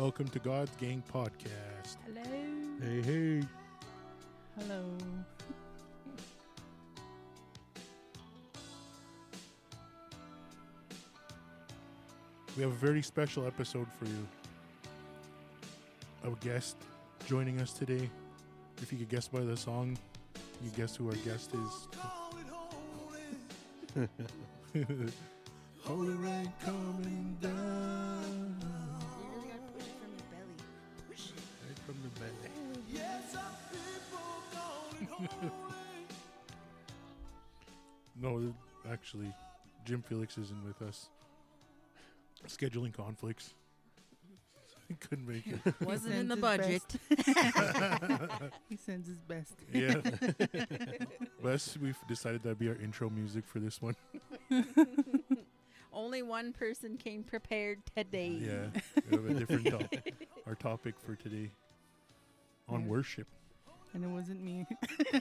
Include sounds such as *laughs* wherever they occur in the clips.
Welcome to God's Gang Podcast. Hello. Hey, hey. Hello. We have a very special episode for you. A guest joining us today. If you could guess by the song, you guess who our guest is. *laughs* Holy rain coming down. Right from the belly. No, actually, Jim Felix isn't with us. Scheduling conflicts. *laughs* He couldn't make it. Wasn't in the budget. *laughs* He sends his best. Yeah. *laughs* Wes, we've decided that'd be our intro music for this one. Only one person came prepared today. Yeah. We have a different topic. Our topic for today on worship. And it wasn't me. *laughs*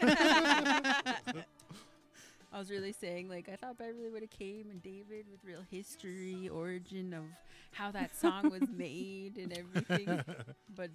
I was really saying, like, I thought Beverly would have came and David with real history, origin of how that song was *laughs* made and everything. But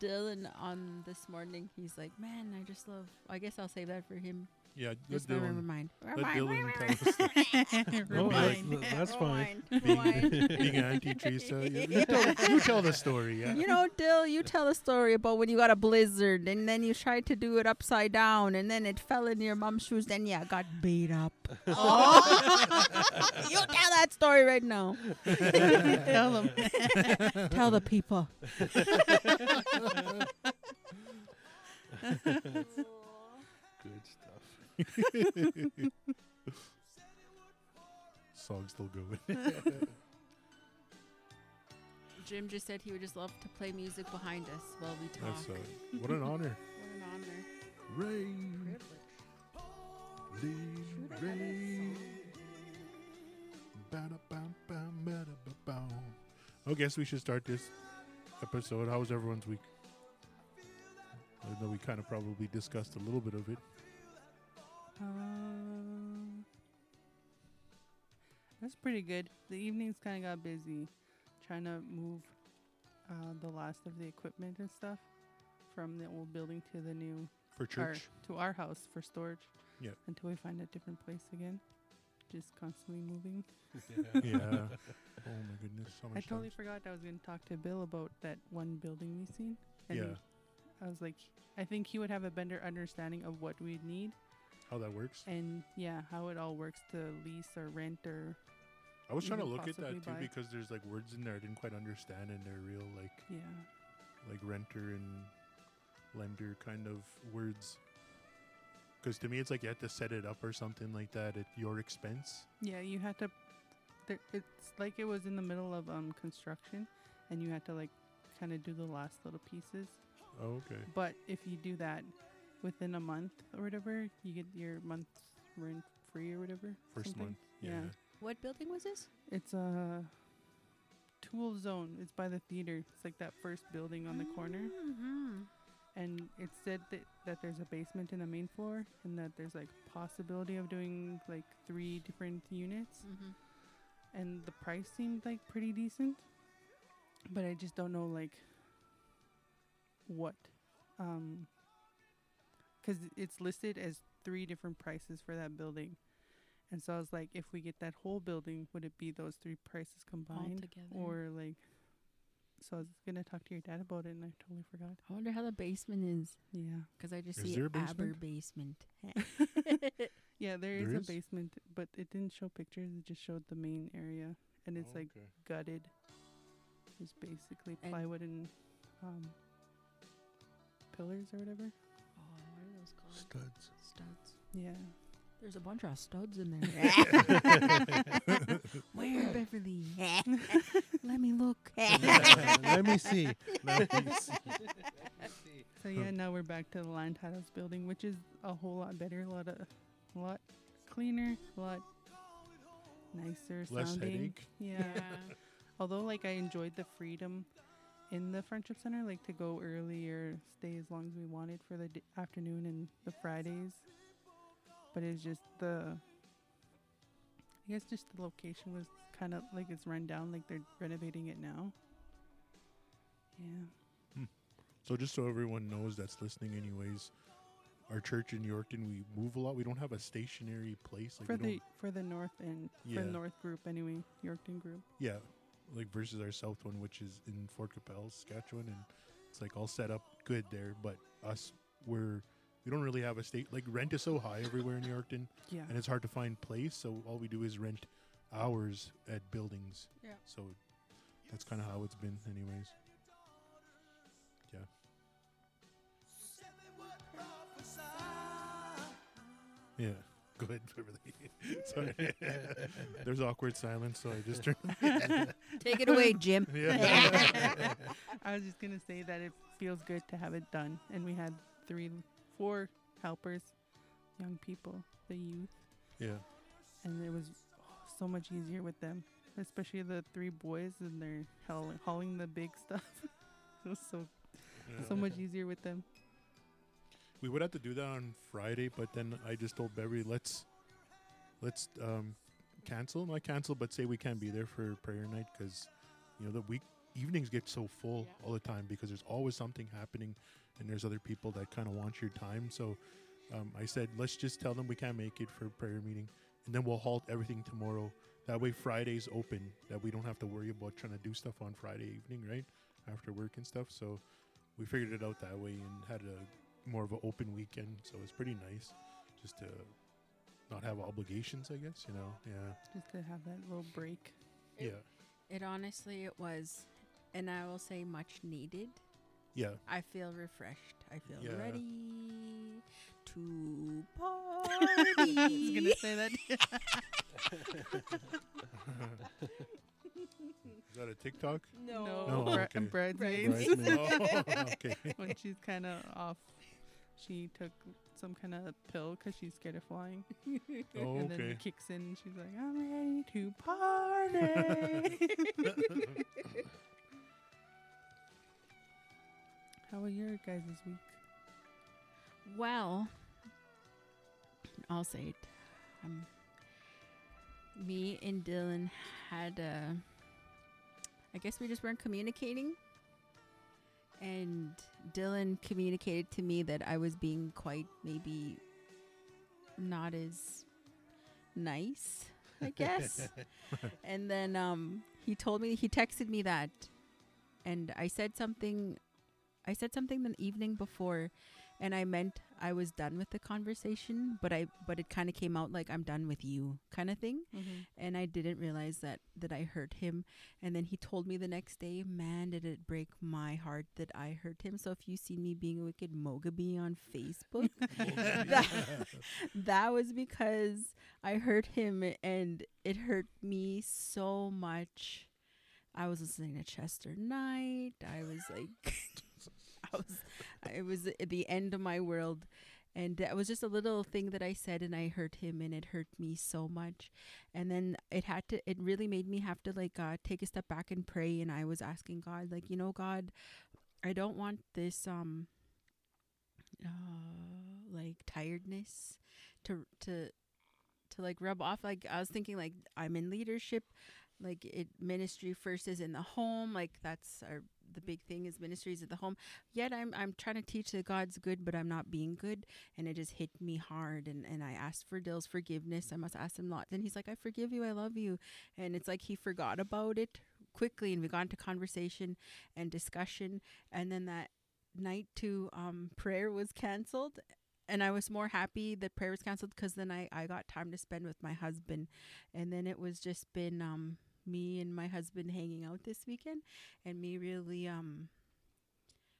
Dylan on this morning, he's like, man, I just love. I guess I'll save that for him. Yeah, let Just never Dylan, mind. let Dylan tell us. the- Oh, Remind. like, that's fine. being, being Auntie *laughs* Teresa. You, you tell, you tell the story. Yeah. You know, Dill, you tell a story about when you got a blizzard and then you tried to do it upside down and then it fell in your mom's shoes. Then yeah, got beat up. Oh. *laughs* *laughs* you tell that story right now. Tell them. Tell the people. Good stuff. Song's still going. *laughs* Jim just said he would just love to play music behind us while we talk. That's uh, what an honor. *laughs* what an honor. Rain, lead, rain. Ba-da-bam, bam, ba-da-ba-bow. I guess we should start this episode. How was everyone's week? I know we kind of probably discussed a little bit of it. Um, that's pretty good. The evenings kind of got busy trying to move uh, the last of the equipment and stuff from the old building to the new For our, church, to our house for storage. Yep. Until we find a different place again. Just constantly moving. *laughs* yeah. *laughs* Oh my goodness, so I totally time. forgot I was going to talk to Bill about that one building we seen. And Yeah, I was like, I think he would have a better understanding of what we'd need how that works. and yeah, how it all works to lease or rent or I was trying to look at that too buy. because there's like words in there I didn't quite understand, and they're real like yeah. like renter and lender kind of words. Because to me, it's like you have to set it up or something like that at your expense. Yeah, you had to. There, it's like it was in the middle of um construction, and you had to like kind of do the last little pieces. Oh, okay. But if you do that within a month or whatever, you get your month's rent free or whatever. First something. month. Yeah. Yeah. What building was this? It's a tool zone. It's by the theater. It's like that first building on the corner. Mm-hmm. and it said that, that there's a basement in the main floor and that there's like possibility of doing like three different units Mm-hmm. and the price seemed like pretty decent but i just don't know like what um because it's listed as three different prices for that building and so i was like if we get that whole building would it be those three prices combined together. or like so i was gonna talk to your dad about it and i totally forgot I wonder how the basement is yeah because I just Is see there a Aber basement? basement. *laughs* *laughs* Yeah, there There is, is? a basement, but it didn't show pictures. It just showed the main area, and it's Oh, like okay. gutted. It's basically And- plywood and um, pillars or whatever. Studs. Studs. Yeah, There's a bunch of studs in there. *laughs* Where, *laughs* Beverly? *laughs* Let me look. Let me see. Let me see. so yeah, now we're back to the land titles building, which is a whole lot better, a lot of, a lot cleaner, a lot nicer Less sounding. headache. Yeah. Although, like, I enjoyed the freedom in the Friendship Center, like to go early or stay as long as we wanted for the d- afternoon and the Fridays. But it's just the, I guess, just the location was kind of like it's run down, like they're renovating it now. Yeah. Hmm. So just so everyone knows that's listening, anyways, our church in Yorkton, we move a lot. We don't have a stationary place. Like for the for the north and Yeah. for the north group anyway, Yorkton group. Yeah, like versus our south one, which is in Fort Qu'Appelle, Saskatchewan, and it's like all set up good there. But us, we're we don't really have a state. Like rent is so high everywhere in Yorkton, Yeah. and it's hard to find place. So all we do is rent hours at buildings. Yeah. So that's kind of how it's been, anyways. Yeah. Yeah. *laughs* Go ahead, Beverly. *laughs* Sorry. *laughs* There's awkward silence, so I just turned. Take it away, Jim. Yeah. I was just gonna say that it feels good to have it done, and we had three, four helpers, young people, the youth, yeah. and it was so much easier with them, especially the three boys, and they're hauling the big stuff. it was so Yeah. so much easier with them. We would have to do that on Friday, but then I just told Beverly, let's let's um, cancel, not cancel, but say we can't be there for prayer night because you know the week evenings get so full Yeah. all the time because there's always something happening, and there's other people that kind of want your time. So um, I said, let's just tell them we can't make it for prayer meeting, and then we'll halt everything tomorrow. That way, Friday's open. That we don't have to worry about trying to do stuff on Friday evening, right after work and stuff. So we figured it out that way and had a more of an open weekend, so it's pretty nice just to not have obligations, I guess. You know, yeah, Just to have that little break. yeah, It honestly it was, and I will say much needed. yeah. I feel refreshed. I feel Yeah. ready to *laughs* I was party. gonna say that. *laughs* Is that a TikTok? no. No, bri- okay. bridesmaids. *laughs* oh, okay. when she's kind of off, she took some kind of pill because she's scared of flying. Oh, *laughs* *laughs* and then okay. it kicks in and she's like, I'm ready to party. *laughs* How was your guys' this week? Well, I'll say it. Um, me and Dylan had uh I guess we just weren't communicating. And Dylan communicated to me that I was being quite maybe not as nice, I guess. *laughs* and then um he told me he texted me that and I said something I said something the evening before and I meant I was done with the conversation, but I but it kind of came out like I'm done with you kind of thing, Mm-hmm. and I didn't realize that that I hurt him. And then he told me the next day, man, did it break my heart that I hurt him. So if you see me being a wicked Mogaby on Facebook, *laughs* *laughs* that, that was because I hurt him, and it hurt me so much. I was listening to Chester Knight. I was like, *laughs* Was, *laughs* it was at the end of my world. And it was just a little thing that I said, and I hurt him, and it hurt me so much. And then it had to, it really made me have to like uh, take a step back and pray. And I was asking God, like, you know, God, I don't want this, um, uh, like tiredness to to to like rub off. Like I was thinking, like I'm in leadership, like it ministry first is in the home. Like that's our the big thing is ministries at the home. Yet I'm I'm trying to teach that God's good, but I'm not being good, and it just hit me hard. And and I asked for Dill's forgiveness. I must ask him lots, and he's like, I forgive you, I love you, and it's like he forgot about it quickly, and we got into conversation and discussion, and then that night to um prayer was canceled and I was more happy that prayer was canceled because then I, I got time to spend with my husband. And then it was just been um me and my husband hanging out this weekend and me really um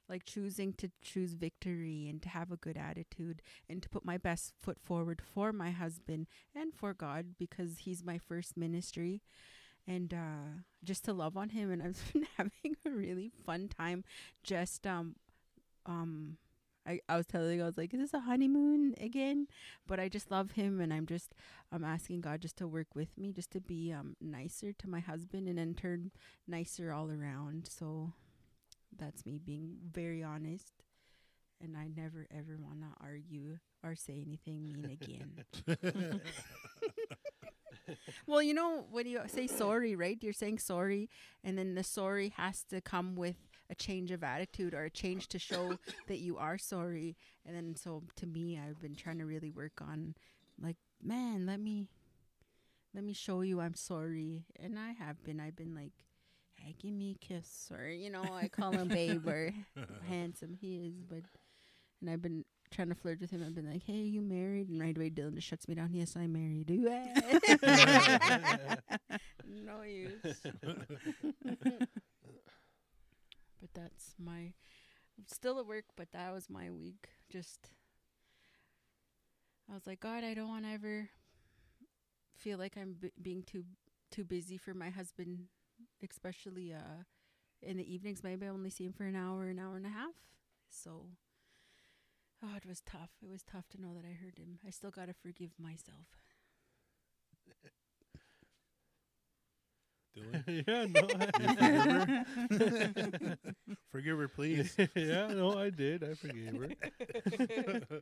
like choosing to choose victory and to have a good attitude and to put my best foot forward for my husband and for God because he's my first ministry. And uh just to love on him and I've *laughs* been having a really fun time just um um I, I was telling you, I was like, is this a honeymoon again? But I just love him and I'm just I'm asking God just to work with me, just to be um nicer to my husband and in turn nicer all around. So that's me being very honest. And I never ever wanna argue or say anything mean again. *laughs* *laughs* well, you know, when you say sorry, right? You're saying sorry and then the sorry has to come with a change of attitude or a change to show *laughs* that you are sorry. And then so to me, I've been trying to really work on like, man, let me let me show you I'm sorry. And I have been. I've been like, hey, give me a kiss or you know, I call him babe or *laughs* handsome he is, but and I've been trying to flirt with him. I've been like, "Hey, you married?" And right away, Dylan just shuts me down. Yes, I'm married. *laughs* no use. But that's my still at work. But that was my week. Just I was like, God, I don't want to ever feel like I'm b- being too too busy for my husband, especially uh in the evenings. Maybe I only see him for an hour, an hour and a half. So, oh, it was tough. It was tough to know that I hurt him. I still gotta forgive myself. Dylan, *laughs* yeah, no. *laughs* *laughs* forgive her, please. yeah, no, I did. I forgave her.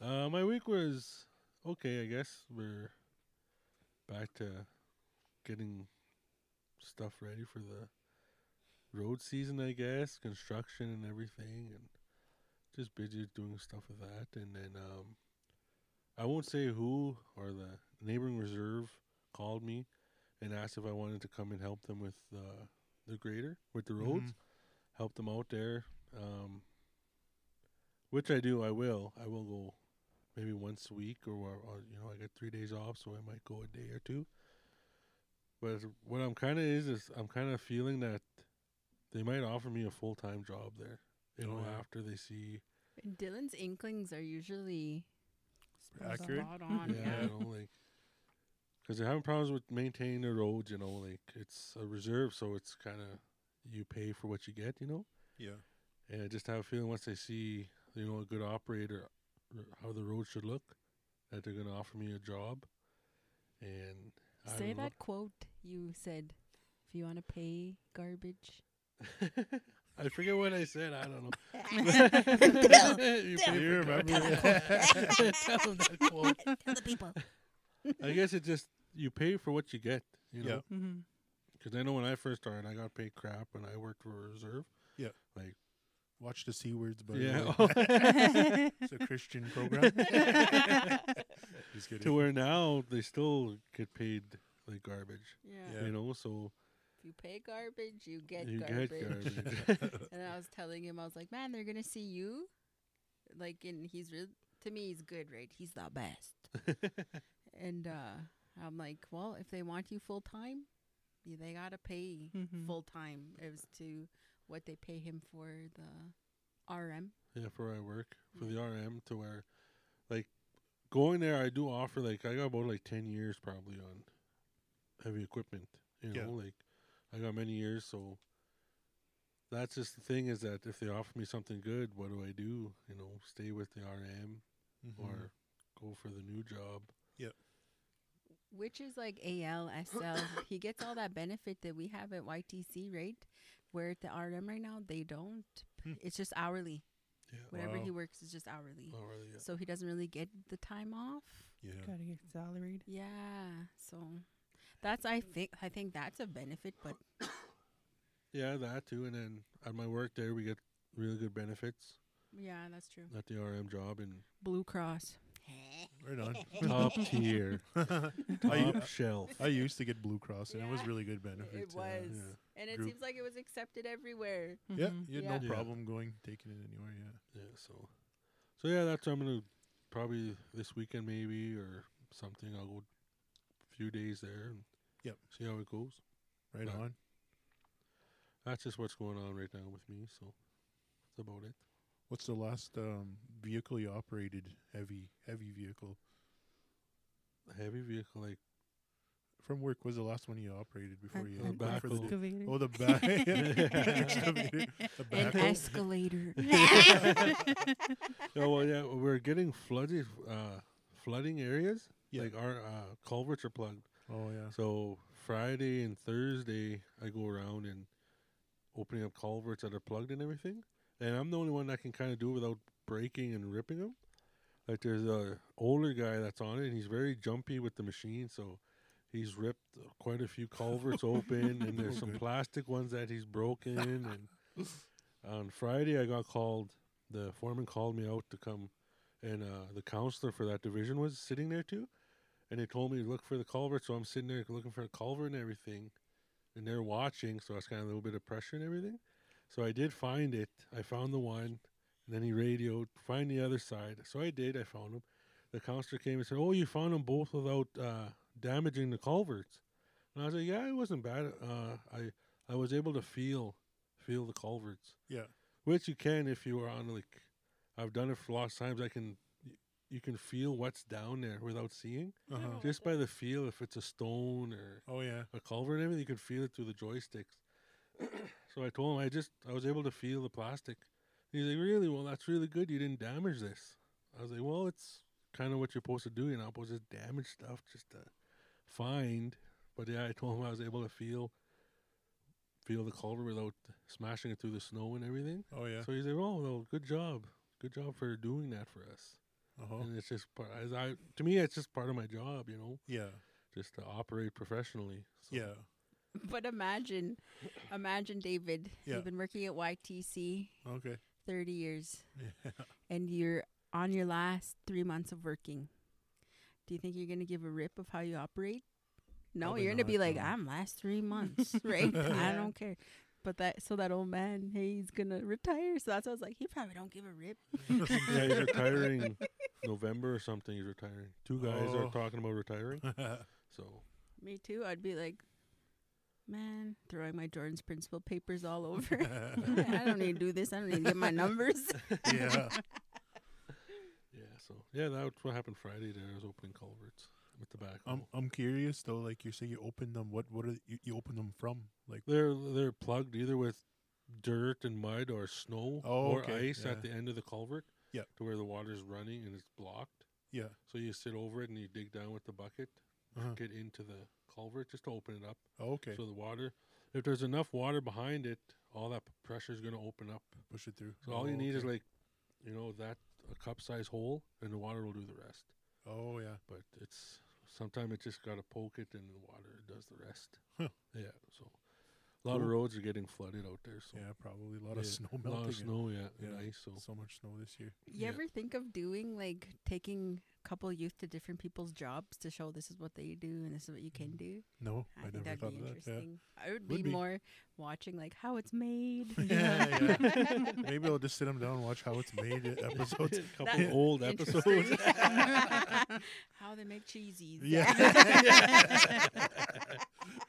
uh, my week was okay, I guess. We're back to getting stuff ready for the road season, I guess, construction and everything, and just busy doing stuff with that. And then um, I won't say who or the neighboring reserve called me and asked if I wanted to come and help them with uh, the grader with the roads, Mhm. help them out there. Um, which I do. I will. I will go maybe once a week, or, or, or, you know, I get three days off, so I might go a day or two. But what I'm kind of is is I'm kind of feeling that they might offer me a full time job there. You know, Oh, yeah. after they see, Dylan's inklings are usually Accurate. on. yeah, Yeah. you know, like because they're having problems with maintaining the roads. You know, like it's a reserve, so it's kind of you pay for what you get. You know. Yeah. And I just have a feeling once they see, you know, a good operator, r- how the road should look, that they're going to offer me a job. And I Say don't know. that quote you said. If you want to pay garbage, *laughs* I forget what I said. I don't know. Dylan, *laughs* *laughs* You Dylan. pay You for remember. Tell them that quote. tell the people. I guess it just you pay for what you get. You Yeah. know, Mm-hmm. because I know when I first started, I got paid crap when I worked for a reserve. Yeah. Like. Watch the C words, but yeah. *laughs* *laughs* it's a Christian program. *laughs* Just kidding. to where now they still get paid like garbage. Yeah. Yeah. You know, so If you pay garbage, you get you garbage. get garbage. And I was telling him, I was like, man, they're gonna see you, like, and he's real. To me, he's good, right? He's the best. And uh, I'm like, well, if they want you full time, yeah, they gotta pay Mhm. full time as to what they pay him for the RM. Yeah, for where I work for the RM to where, like, going there, I do offer like I got about like ten years probably on heavy equipment. You Yeah. know, like I got many years, so that's just the thing is that if they offer me something good, what do I do? You know, stay with the RM Mhm. or go for the new job. Which is like AL, SL. *coughs* he gets all that benefit that we have at YTC, right? Where at the RM right now, they don't. Hmm. It's just hourly. Yeah. Whatever Wow. he works is just hourly. Really? Yeah. So he doesn't really get the time off. yeah. Gotta get salaried. Yeah. So that's I think I think that's a benefit, but *coughs* yeah, that too. And then at my work there, we get really good benefits yeah, that's true. at the RM job and Blue Cross. Right on. *laughs* top tier, *laughs* top shelf. I used to get Blue Cross, and it was Yeah. really good benefits. It was. yeah. And it Group. seems like it was accepted everywhere. Yeah, Mhm. you had Yeah. no Yeah. problem going taking it anywhere. Yeah. Yeah, so so yeah, that's what I'm gonna probably this weekend maybe or something. I'll go a few days there and Yep. see how it goes. Right Right. on. That's just what's going on right now with me. So that's about it. What's the last um, vehicle you operated? Heavy, heavy vehicle A heavy vehicle like from work. Was the last one you operated before you went for the backhoe. Excavator. Oh, the back. *laughs* *laughs* Excavator. The An escalator. *laughs* yeah, well yeah, we're getting flooded uh flooding areas. Yeah. Like our uh culverts are plugged. Oh yeah. So Friday and Thursday I go around and opening up culverts that are plugged and everything. And I'm the only one that can kind of do it without breaking and ripping them. Like there's a older guy that's on it and he's very jumpy with the machine, so he's ripped quite a few culverts open and there's *laughs* Oh, some plastic ones that he's broken and On Friday, I got called. The foreman called me out to come, and uh, the counselor for that division was sitting there too. And they told me to look for the culvert, so I'm sitting there looking for the culvert and everything. And they're watching, so it's kind of a little bit of pressure and everything. So I did find it. I found the one, and then he radioed, find the other side. So I did. I found them. The counselor came and said, "Oh, you found them both without uh, damaging the culverts." And I was like, "Yeah, it wasn't bad. Uh, I I was able to feel feel the culverts, Yeah. which you can if you are on like I've done it for lots of times. I can you can feel what's down there without seeing Uh-huh. just by the feel. If it's a stone or Oh yeah. a culvert and everything, you can feel it through the joysticks. So I told him I just I was able to feel the plastic. He's like, really? Well, that's really good. You didn't damage this. I was like, well, it's kind of what you're supposed to do. You're not supposed to damage stuff just to find. But yeah, I told him I was able to feel feel the culvert without smashing it through the snow and everything. Oh yeah. So he's like, oh, well, good job, good job for doing that for us. Uh-huh. And it's just part. As I to me, it's just part of my job, you know, Yeah. just to operate professionally. So, Yeah. *laughs* But imagine, imagine David. Yeah. You've been working at YTC Okay. 30 years, Yeah. *laughs* and you're on your last three months of working. Do you think you're gonna give a rip of how you operate? No, Probably you're gonna be like. I'm last three *laughs* months, right? I don't care. But that so that old man, hey, he's gonna retire. So that's what I was like, he probably don't give a rip. yeah, he's retiring November or something. He's retiring. Two guys Oh. are talking about retiring. So Me too. I'd be like, man, throwing my Jordan's principal papers all *laughs* over. *laughs* I don't need to do this. I don't need to get my numbers. *laughs* yeah. yeah, so yeah, that's what happened Friday. There I was opening culverts with the back. I'm I'm curious though. Like you say, you open them. What what are you, you open them from? Like they're they're plugged either with dirt and mud or snow Oh, or okay, ice yeah. at the end of the culvert. Yeah. to where the water's running and it's blocked. yeah. So you sit over it and you dig down with the bucket, Uh-huh. get into the culvert just to open it up. Oh, okay. So the water, if there's enough water behind it, all that pressure is going to open up. Push it through. So all you Oh, need is oh, like, you know, that a cup size hole, and the water will do the rest. Oh yeah. But it's sometimes it just got to poke it, and the water does the rest. Huh. Yeah. So a lot of roads are getting flooded out there. So Yeah. Probably a lot of yeah, snow a lot melting. of and snow, yeah, and yeah. ice. So So much snow this year. You Yeah. ever think of doing like taking a couple youth to different people's jobs to show this is what they do and this is what you can mm. do? No, I, I, think never that'd thought be of that. Yeah. interesting. I would, Would be, be. more watching like how it's made. *laughs* Yeah, yeah. Maybe I'll just sit them down and watch how it's made *laughs* episodes. *laughs* a couple That- old episodes. how they make cheesies. Yeah.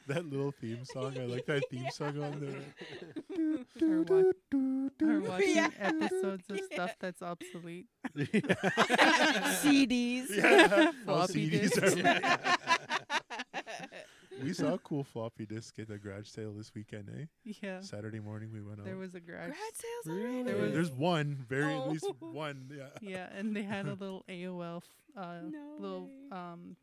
*laughs* that little theme song. I like that theme song on there. or, wa- or *laughs* watching Yeah. episodes of stuff that's obsolete. *laughs* CDs. Yeah. How Floppy CDs disks. are- we saw a cool floppy disk at the garage sale this weekend, eh? Yeah. Saturday morning we went out. There was a garage. Grad sales Really? already. There was- There's one, very at least Oh. one. Yeah. Yeah, and they had a little AOL, f- uh, No little way. um,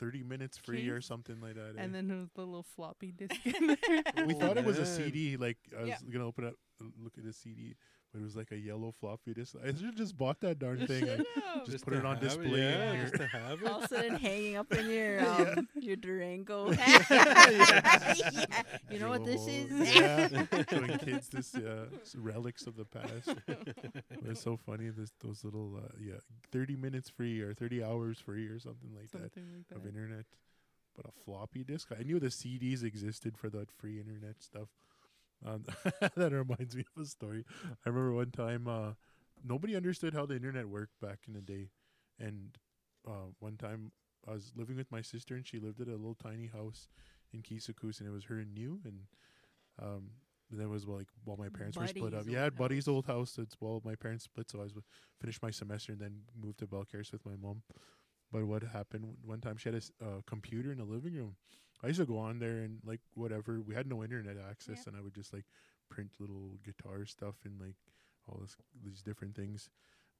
30 minutes free or something like that. eh? and then there was the little floppy disk in *laughs* there. we thought it was a. CD. Like I was Yeah. gonna open up, look at the CD, but it was like a yellow floppy disk. I should have just bought that darn thing. I, No. Just put it on display in yeah, here. just to have it. All of a sudden *laughs* hanging up in your Yeah. um, your Durango. Yeah. *laughs* *laughs* Yeah. You know what this is? Yeah, showing kids this uh, relics of the past. it's so funny. This those little uh, yeah, thirty minutes free or thirty hours free or something like that Something like of internet. But a floppy disk. I knew the CDs existed for that free internet stuff. Um, *laughs* that reminds me of a story. I remember one time uh, nobody understood how the internet worked back in the day, and uh, one time I was living with my sister, and she lived at a little tiny house in Kisakus, and it was her and you, and um, that was like while my parents were split up. Yeah, Buddy's old house. It's while my parents split, so I was finished my semester and then moved to Balcarres with my mom. But what happened one time? She had a s- uh, computer in the living room. I used to go on there and like whatever. We had no internet access, Yep. and I would just like print little guitar stuff and like all this these different things.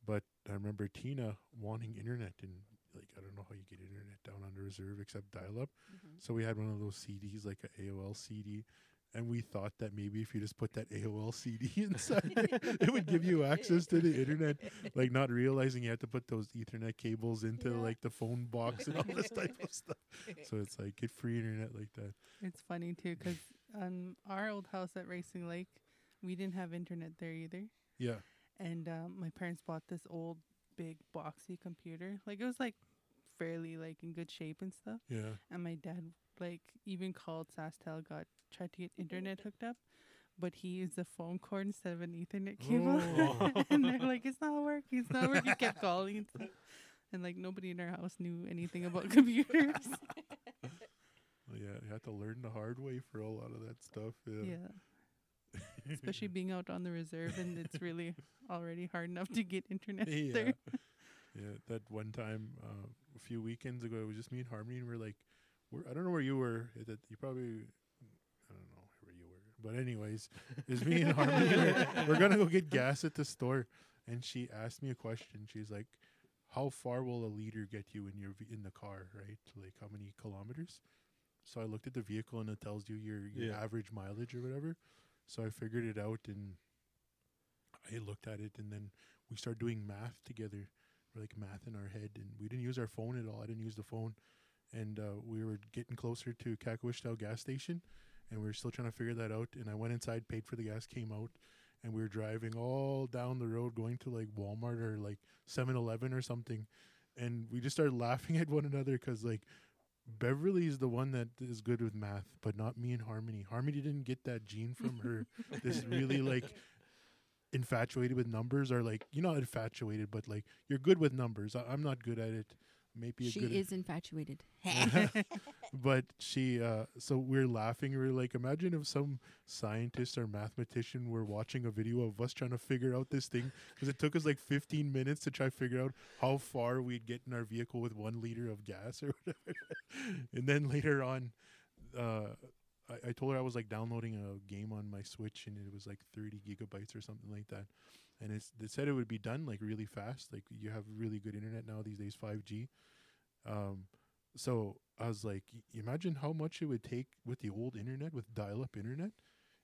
But I remember Tina wanting internet and like I don't know how you get internet down on the reserve except dial up. Mhm. So we had one of those CDs, like a AOL CD, and we thought that maybe if you just put that AOL CD *laughs* inside, there, it would give you access to the internet. Like not realizing you had to put those Ethernet cables into Yeah. like the phone box and all this type of *laughs* stuff. So it's like get free internet like that. It's funny too because on our old house at Racing Lake, we didn't have internet there either. Yeah. And um, my parents bought this old, big, boxy computer. Like it was like fairly like in good shape and stuff. Yeah. And my dad like even called SaskTel, got tried to get internet hooked up, but he used a phone cord instead of an Ethernet cable. *laughs* And they're like, "It's not working. It's not working." kept calling *laughs* and stuff. And like nobody in our house knew anything about *laughs* computers. Well, yeah. You had to learn the hard way for a lot of that stuff. Yeah. yeah. Especially being out on the reserve, and it's really already hard enough to get internet yeah. there. Yeah. That one time, uh, a few weekends ago, it was just me and Harmony, and we're like, we're, I don't know where you were. It, it, you probably, I don't know where you were. But anyways, it's me and Harmony. *laughs* we're, we're gonna go get gas at the store, and she asked me a question. She's like, "How far will a liter get you in your v- in the car? Right? Like how many kilometers?" So I looked at the vehicle, and it tells you your your Yeah. average mileage or whatever. So I figured it out, and I looked at it, and then we started doing math together, We're like math in our head, and we didn't use our phone at all. I didn't use the phone, and uh, we were getting closer to Kahkewistahaw gas station, and we were still trying to figure that out. And I went inside, paid for the gas, came out, and we were driving all down the road, going to like Walmart or like 7-Eleven or something, and we just started laughing *laughs* at one another because like. Beverly is the one that is good with math, but not me and Harmony. Harmony didn't get that gene from her. *laughs* this really like infatuated with numbers or like you're not infatuated but like you're good with numbers I, i'm not good at it maybe a She good is infatuated. *laughs* but she uh so we're laughing we're like imagine if some scientist or mathematician were watching a video of us trying to figure out this thing because it took us like 15 minutes to try to figure out how far we'd get in our vehicle with one liter of gas or whatever *laughs* and then later on uh I, I told her I was like downloading a game on my Switch and it was like 30 gigabytes or something like that. And it's, it said it would be done like really fast. Like you have really good internet now these days, 5G. Um, so I was like, imagine how much it would take with the old internet, with dial-up internet.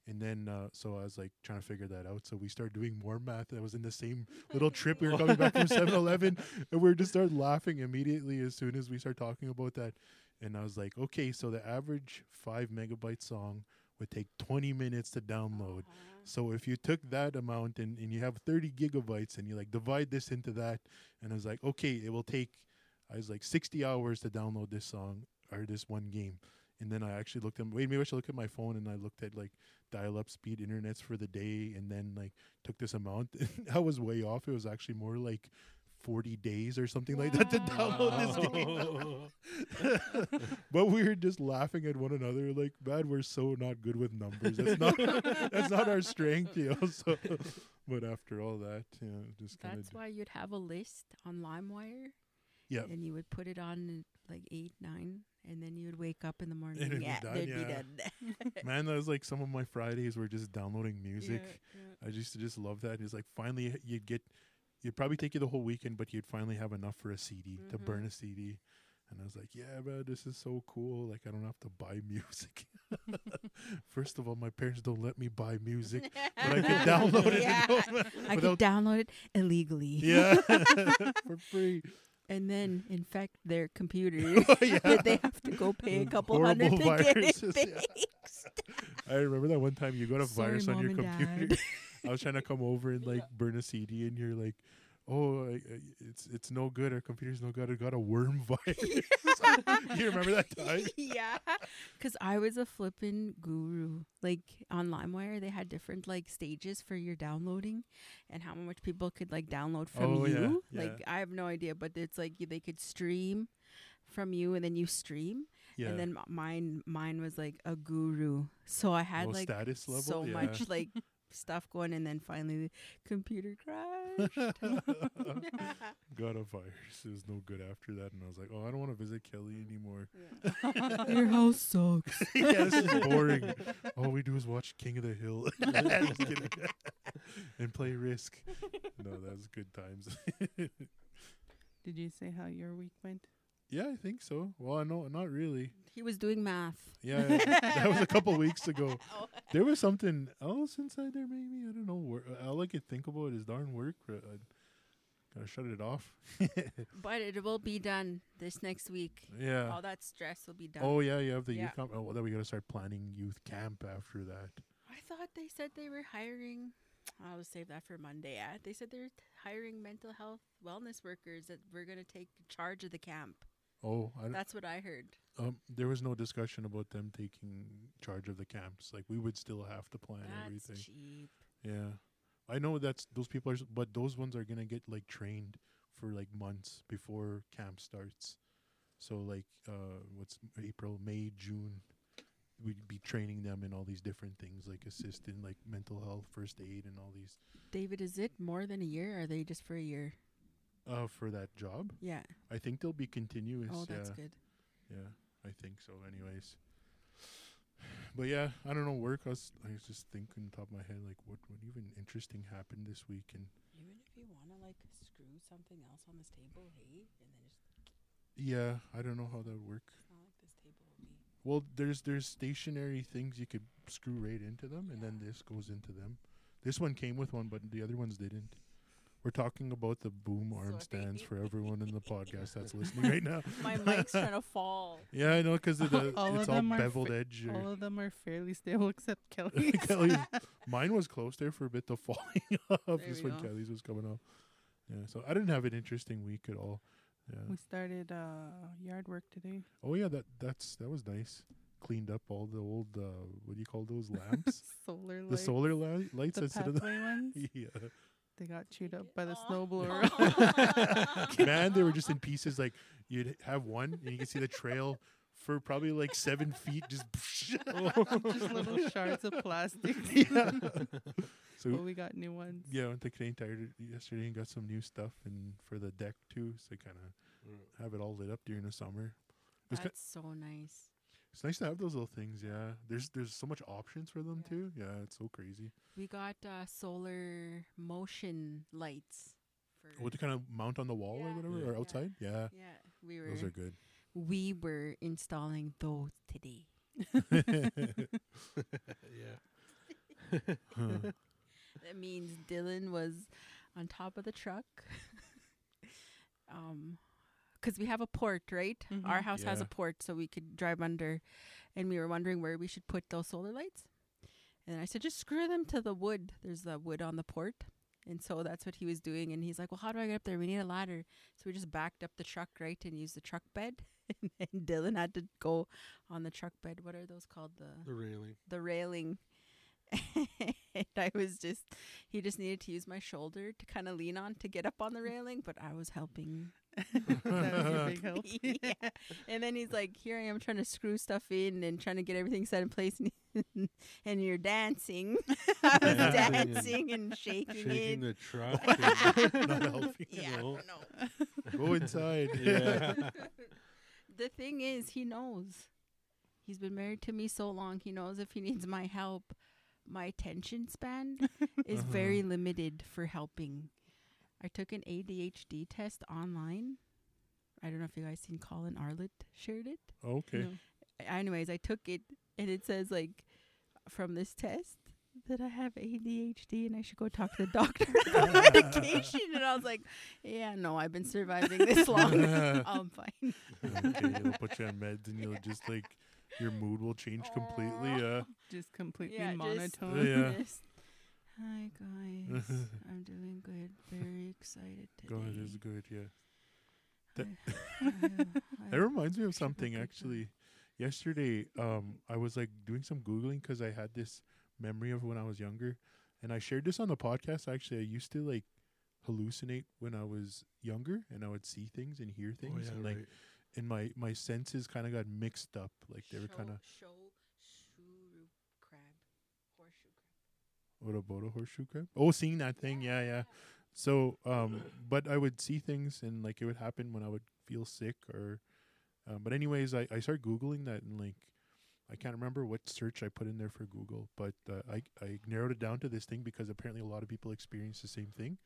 And then, uh, so I was like trying to figure that out. So we started doing more math. I was in the same little trip. We were coming back from *laughs* 7-Eleven, and we just started laughing immediately as soon as we started talking about that. And I was like, okay, so the average five megabyte song would take 20 minutes to download. Uh-huh. So if you took that amount and, and you have 30 gigabytes and you like divide this into that, and I was like, okay, it will take, I was like 60 hours to download this song or this one game. And then I actually looked at, wait, maybe I should look at my phone and I looked at like dial up speed internets for the day and then like took this amount. *laughs* I was way off. It was actually more like 40 days or something like that to download this *laughs* game. *laughs* but we were just laughing at one another like, man, we're so not good with numbers. That's not *laughs* that's not our strength, you know. So, but after all that, yeah, just kind of. That's of why you'd have a list on LimeWire. Yeah. And you would put it on like eight, nine, and then you would wake up in the morning. it'd be yeah, done, they'd yeah. be done. man. That was like some of my Fridays were just downloading music. Yeah, I used to just love that. It's like finally you'd get, you'd probably take you the whole weekend, but you'd finally have enough for a CD to burn Mhm. a CD. And I was like, yeah, man, this is so cool. Like I don't have to buy music. *laughs* First of all, my parents don't let me buy music, but I can download it Yeah. *laughs* *laughs* I without. download it illegally. Yeah, for free. And then infect their computer. Oh, yeah. that they have to go pay a couple hundred to horrible get it viruses, yeah. fixed. I remember that one time you got a Sorry, virus on your computer. I was trying to come over and like burn a CD, and you're like, "Oh, I, I, it's it's no good. Our computer's no good. It got a worm *laughs* virus." *laughs* you remember that time? *laughs* yeah. Because I was a flippin' guru. Like on LimeWire, they had different like stages for your downloading and how much people could like download from Oh, yeah, you. yeah. Like I have no idea, but it's like they could stream from you and then you stream. Yeah. And then mine mine was like a guru. So I had Low like status level. so yeah. much like stuff going and then finally the computer crashed. *laughs* *laughs* got a virus. It was no good after that, and I was like, "Oh, I don't want to visit Kelly anymore." Your house sucks. *laughs* yeah, this is boring. All we do is watch King of the Hill Just kidding. and play Risk. No, that was good times. Did you say how your week went? Yeah, I think so. Well, I know not really. He was doing math. Yeah, that was a couple *laughs* weeks ago. There was something else inside there, maybe. I don't know. Wor- All I could think about is darn work. but I gotta shut it off. *laughs* But it will be done this next week. yeah. All that stress will be done. Oh yeah, you have the Yeah. youth camp. Oh, well, then we gotta start planning youth camp after that. I thought they said they were hiring. I'll save that for Monday. Uh, they said they're hiring mental health wellness workers that we're going to take charge of the camp. Oh, I, That's what I heard. um, there was no discussion about them taking charge of the camps. Like we would still have to plan That's everything. cheap. Yeah, I know that's those people are, but those ones are gonna get like trained for like months before camp starts. So like, uh, what's April, May, June, we'd be training them in all these different things, like assist in like mental health, first aid, and all these. David, is it more than a year? Or are they just for a year? Uh, for that job, Yeah. I think they'll be continuous. Oh, that's yeah, good. yeah, I think so. Anyways, but yeah, I don't know. Work. I was, I was just thinking, top of my head, like, what, what even interesting happened this week, and Even if you want to like screw something else on this table, hey, and then just yeah, I don't know how that would work. it's not like this table will be. Well, there's there's stationary things you could screw right into them, and then this goes into them. This one came with one, but the other ones didn't. We're talking about the boom arm stands for everyone in the podcast that's listening right now. *laughs* My mic's *laughs* trying to fall. Yeah, I know because the, All of it's all beveled fa- edge. All of them are fairly stable except *laughs* Kelly's. Kelly's, mine was close there for a bit to falling off. There This we one go. Kelly's was coming off. Yeah, so I didn't have an interesting week at all. Yeah. we started uh, yard work today. Oh yeah, that that's that was nice. Cleaned up all the old uh, what do you call those lamps? Solar the lights. solar li- lights the instead of the ones. yeah. They got chewed up by the Oh. snowblower. *laughs* *laughs* Man, they were just in pieces. Like you'd have one, and you can see the trail for probably like seven feet. Just *laughs* Just little shards of plastic. yeah. So but we got new ones. yeah, I went to Canadian Tire t- yesterday and got some new stuff and for the deck too. So kind of mm. have it all lit up during the summer. It's, ki- That's so nice. It's nice to have those little things. Yeah, there's there's so much options for them Yeah. too. Yeah, it's so crazy. We got uh, solar motion lights. For What to kind of mount on the wall or whatever, Yeah. or Yeah. outside. Yeah, yeah, we were those are good. we were installing those today. *laughs* yeah. Huh. *laughs* *laughs* That means Dylan was on top of the truck. um, because we have a port, right? Our Mhm. house has a port, so we could drive under. And we were wondering where we should put those solar lights. And I said, just screw them to the wood. There's the wood on the port. And so that's what he was doing. And he's like, well, how do I get up there? We need a ladder. So we just backed up the truck, right, and used the truck bed. *laughs* and Dylan had to go on the truck bed. What are those called? The The railing. the railing. And *laughs* I was just, he just needed to use my shoulder to kind of lean on to get up on the railing, but I was helping. *laughs* that was your big *laughs* help. yeah. And then he's like, here I am trying to screw stuff in and trying to get everything set in place. And, and you're dancing. I was Dancing and dancing and shaking, Shaking it. the truck. and- Not helping. yeah, I know. don't know. Go inside. yeah. the thing is, he knows. He's been married to me so long. He knows if he needs my help, my attention span *laughs* is Uh-huh. very limited for helping. I took an ADHD test online. I don't know if you guys seen Colin Arlett shared it. okay. No. Anyways, I took it and it says like from this test that I have ADHD and I should go talk to the doctor *laughs* about medication. And I was like, yeah, no, I've been surviving this long. *laughs* I'm fine. okay, it'll put you on meds and you'll just like your mood will change completely. Uh, *laughs* Just completely Yeah, just- monotone. Yeah. *laughs* Just, Hi guys, *laughs* I'm doing good. Very excited today. God is good. Yeah. That- I- I- That reminds me of something at actually. Yesterday, um, I was like doing some googling because I had this memory of when I was younger, and I shared this on the podcast. Actually, I used to like hallucinate when I was younger, and I would see things and hear Oh, things, yeah, and like, right. And my my senses kind of got mixed up. Like they were kind of show shuru crab, horseshoe crab. what about a horseshoe crab? Oh, seeing that thing, yeah, yeah. So, um, but I would see things, and like it would happen when I would feel sick, or, um, but anyways, I I started googling that, and like, I can't remember what search I put in there for Google, but uh, I I narrowed it down to this thing because apparently a lot of people experience the same thing,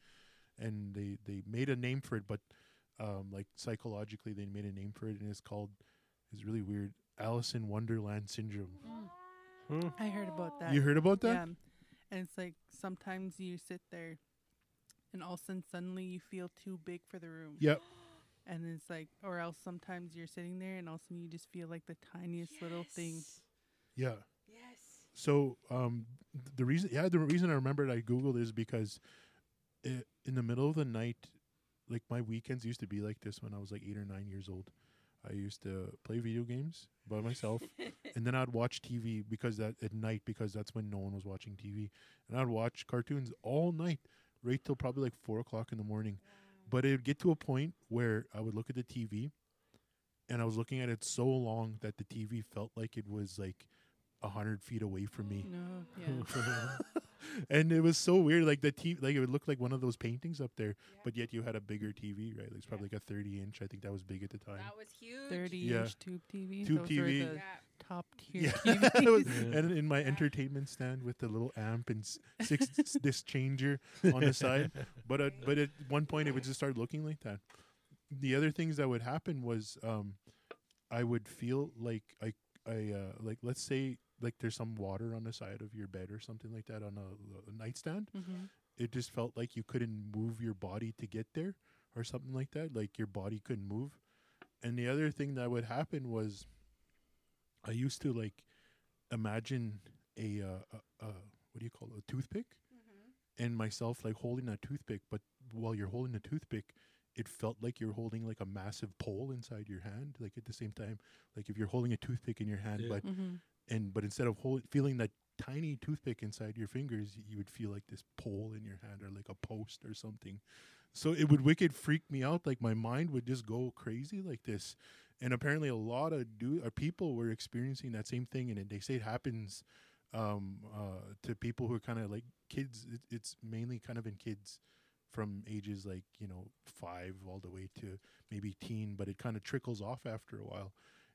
and they they made a name for it, but, um, like psychologically they made a name for it, and it's called, it's really weird, Alice in Wonderland syndrome. Huh? I heard about that. You heard about that? Yeah. And it's like sometimes you sit there and all of a sudden suddenly you feel too big for the room. Yep. And it's like, or else sometimes you're sitting there and all of a sudden you just feel like the tiniest little thing. Yeah. Yes. So um, th- the reason, yeah, the reason I remembered I googled is because i in the middle of the night, like my weekends used to be like this when I was like eight or nine years old. I used to play video games by myself, *laughs* and then I'd watch TV because that at night because that's when no one was watching TV, and I'd watch cartoons all night, right till probably like four o'clock in the morning. But it would get to a point where I would look at the TV, and I was looking at it so long that the TV felt like it was like a hundred feet away from me, No, yeah. *laughs* *laughs* and it was so weird. Like the TV, like it would look like one of those paintings up there, but yet you had a bigger TV, right? Like it's probably like a thirty inch. I think that was big at the time. That was huge. 30 Yeah. inch tube TV. Tube Those were TV. the Yeah. top tier Yeah, *laughs* it. Yeah. and in my Yeah. entertainment stand with the little amp and s- six s- *laughs* disc changer on the side. But at, *laughs* but at one point it would just start looking like that. The other things that would happen was um, I would feel like I I uh, like let's say like there's some water on the side of your bed or something like that on a, a nightstand. Mhm. It just felt like you couldn't move your body to get there or something like that. Like your body couldn't move. And the other thing that would happen was I used to like imagine a uh, a, a what do you call it a toothpick and myself like holding that toothpick but while you're holding the toothpick it felt like you're holding like a massive pole inside your hand like at the same time like if you're holding a toothpick in your hand Yeah. but Mhm. And but instead of feeling that tiny toothpick inside your fingers you would feel like this pole in your hand or like a post or something. So it would wicked freak me out like my mind would just go crazy like this. And apparently a lot of do uh, people were experiencing that same thing and they say it happens um uh to people who are kind of like kids. It, it's mainly kind of in kids from ages like you know five all the way to maybe teen but it kind of trickles off after a while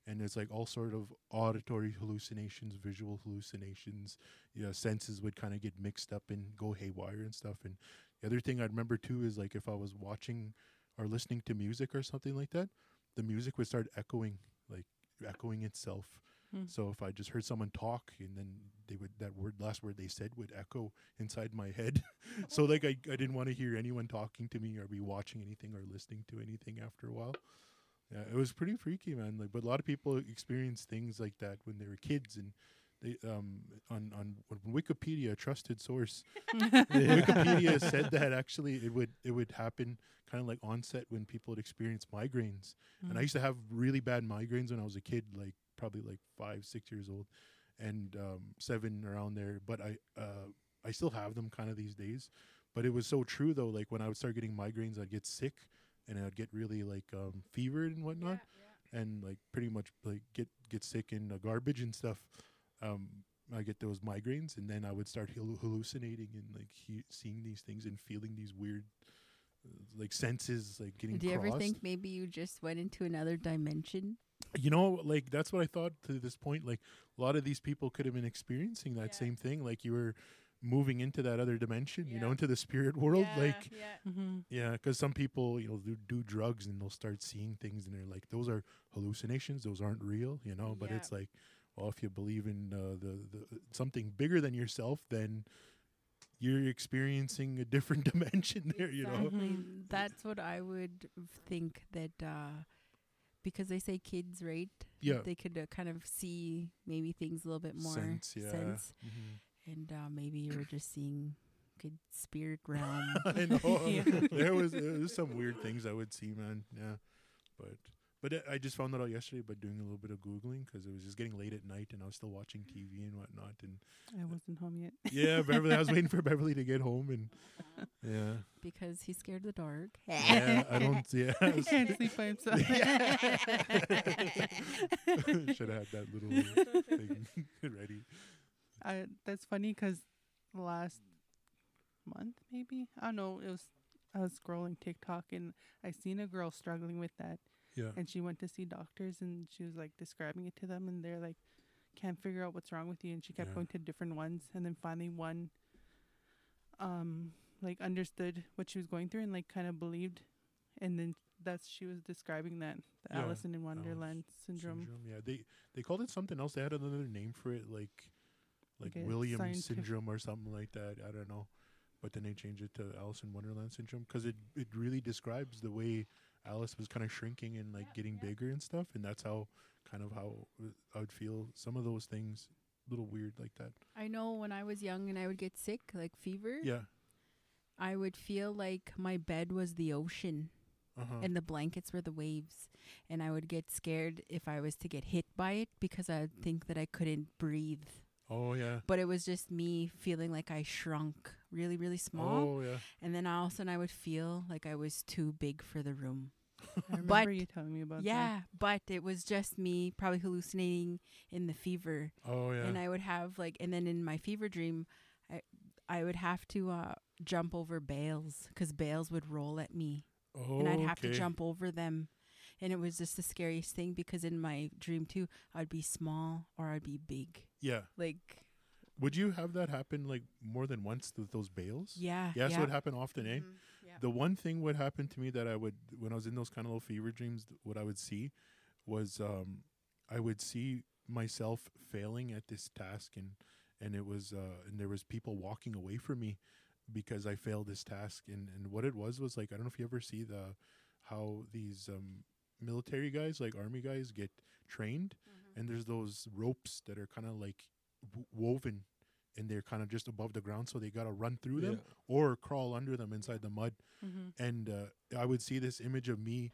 and it's like all sort of auditory hallucinations visual hallucinations. You know senses would kind of get mixed up and go haywire and stuff. And the other thing i'd remember too is like if i was watching or listening to music or something like that the music would start echoing like echoing itself. Hmm. so if i just heard someone talk and then they would that word last word they said would echo inside my head. *laughs* So like I, I didn't want to hear anyone talking to me or be watching anything or listening to anything after a while yeah it was pretty freaky man like but a lot of people experience things like that when they were kids and they um on on wikipedia a trusted source *laughs* wikipedia said that actually it would it would happen kind of like onset when people would experience migraines and I Mm. used to have really bad migraines when I was a kid, like probably like five, six years old, and um, seven around there. But I, uh, I still have them kind of these days. But it was so true though. Like when I would start getting migraines, I'd get sick, and I'd get really like um, fevered and whatnot, and like pretty much like get get sick in uh, garbage and stuff. Um, I get those migraines, and then I would start hallucinating and like he- seeing these things and feeling these weird, uh, like senses, like getting. Do you ever think maybe you just went into another dimension? you know like that's what i thought to this point like a lot of these people could have been experiencing that Yeah. same thing like you were moving into that other dimension you know into the spirit world like yeah. Mhm. yeah because some people you know do, do drugs and they'll start seeing things and they're like those are hallucinations those aren't real you know but Yeah. it's like well if you believe in uh, the, the something bigger than yourself then you're experiencing a different *laughs* dimension there you know Exactly. Mhm. That's what I would think that uh, because they say kids, right? Yeah. They could uh, kind of see maybe things a little bit more sense yeah sense, Mhm. And uh, maybe you were just seeing good spirit *laughs* realm. *laughs* I know. *laughs* Yeah. there was there was some weird things I would see, man. Yeah, but but I just found that out yesterday by doing a little bit of googling because it was just getting late at night and I was still watching TV and whatnot. And I wasn't home yet. yeah, Beverly, I was waiting for Beverly to get home and yeah, because he's scared of the dark. yeah, I don't. Yeah, I he was- can't sleep by himself. should have had that little thing ready. I, that's funny because last month, maybe I don't know. It was I was scrolling TikTok and I seen a girl struggling with that, Yeah, and she went to see doctors and she was like describing it to them, and they're like, can't figure out what's wrong with you, and she kept Yeah. going to different ones, and then finally one, um, like understood what she was going through and like kind of believed, and then that's she was describing that the Yeah, Alice in Wonderland syndrome. Yeah, they they called it something else. They had another name for it, like like Like Williams scientific- syndrome or something like that. I don't know, but then they changed it to Alice in Wonderland syndrome because it it really describes the way Alice was kind of shrinking and like getting bigger and stuff, and that's how kind of how uh, I would feel. Some of those things little weird like that. I know when I was young and I would get sick, like fever, Yeah. I would feel like my bed was the ocean Uh-huh. and the blankets were the waves. And I would get scared if I was to get hit by it because I'd think that I couldn't breathe. Oh yeah. But it was just me feeling like I shrunk really, really small. Oh yeah. And then all of a sudden I would feel like I was too big for the room. I remember But- you telling me about that. yeah, but it was just me probably hallucinating in the fever. Oh yeah. and I would have like, and then in my fever dream, I I would have to uh, jump over bales because bales would roll at me, oh, and I'd have to jump over them, and it was just the scariest thing because in my dream too, I'd be small or I'd be big, Yeah. like Would you have that happen like more than once with those bales? yeah, Yeah, yeah. so it happened often, eh? Mhm, yeah. The one thing would happen to me that I would when I was in those kind of little fever dreams, th- what I would see was um I would see myself failing at this task and and it was uh and there was people walking away from me because I failed this task and and what it was was like I don't know if you ever see the how these um military guys like army guys get trained Mm-hmm. And there's those ropes that are kind of like w- woven and they're kind of just above the ground so they got to run through them or crawl under them inside the mud Mm-hmm. and uh, I would see this image of me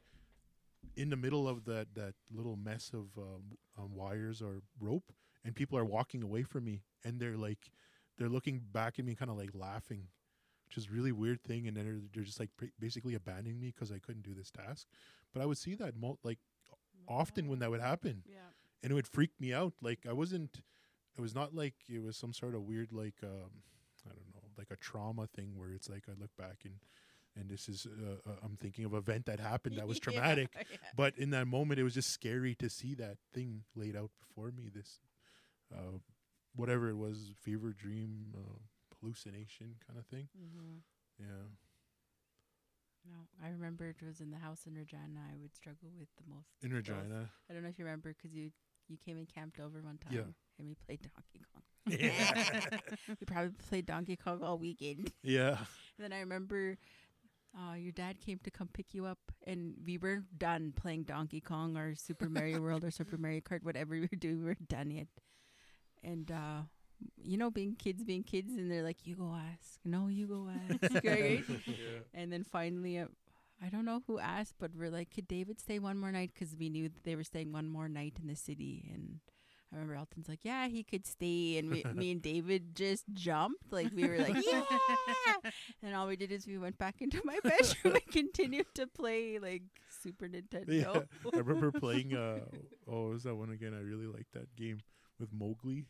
in the middle of that that little mess of um, um, wires or rope, and people are walking away from me, and they're like, they're looking back at me, kind of like laughing, which is a really weird thing, and then they're, they're just like pra- basically abandoning me because I couldn't do this task. But I would see that mo- like often when that would happen, yeah. And it would freak me out. Like I wasn't, it was not like it was some sort of weird like um, I don't know, like a trauma thing where it's like I look back and and this is uh, uh, I'm thinking of an event that happened that was *laughs* traumatic. yeah. But in that moment, it was just scary to see that thing laid out before me. This, uh, whatever it was, fever dream, uh, hallucination kind of thing. Mhm. Yeah. No, I remember it was in the house in Regina. I would struggle with the most. In those. Regina. I don't know if you remember because you you came and camped over one time. Yeah. And we played Donkey Kong. *laughs* Yeah. *laughs* we probably played Donkey Kong all weekend. *laughs* yeah. And then I remember uh, your dad came to come pick you up, and we were done playing Donkey Kong or Super Mario World or Super Mario Kart, whatever we were doing, we were done yet. And, uh, you know, being kids, being kids, and they're like, you go ask. No, you go ask. right? And then finally, uh, I don't know who asked, but we're like, could David stay one more night? Because we knew that they were staying one more night in the city. And I remember Elton's like, yeah, he could stay. And we, me and David just jumped. Like, we were like, *laughs* yeah. And all we did is we went back into my *laughs* bedroom and continued to play, like, Super Nintendo. Yeah. I *laughs* remember playing. Uh, oh, what was that one again? I really liked that game with Mowgli,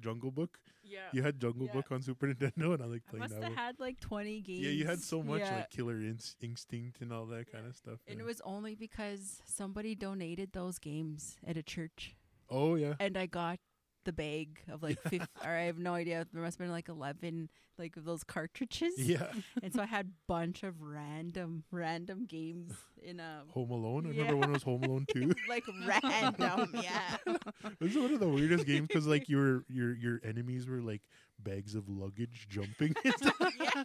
Jungle Book. yeah. You had Jungle Yeah. Book on Super *laughs* Nintendo, and I like I playing must that have one. had like 20 games. Yeah, you had so much Yeah. like Killer Inst- Instinct and all that kind of stuff. And yeah. it was only because somebody donated those games at a church. oh yeah, and I got the bag of like 50, or I have no idea. There must have been like 11 like of those cartridges. yeah. And so I had bunch of random random games in a Home Alone. I Yeah. remember when it was Home Alone too. *laughs* like random, yeah. *laughs* This is one of the weirdest games because like your your your enemies were like bags of luggage jumping. *laughs* yeah.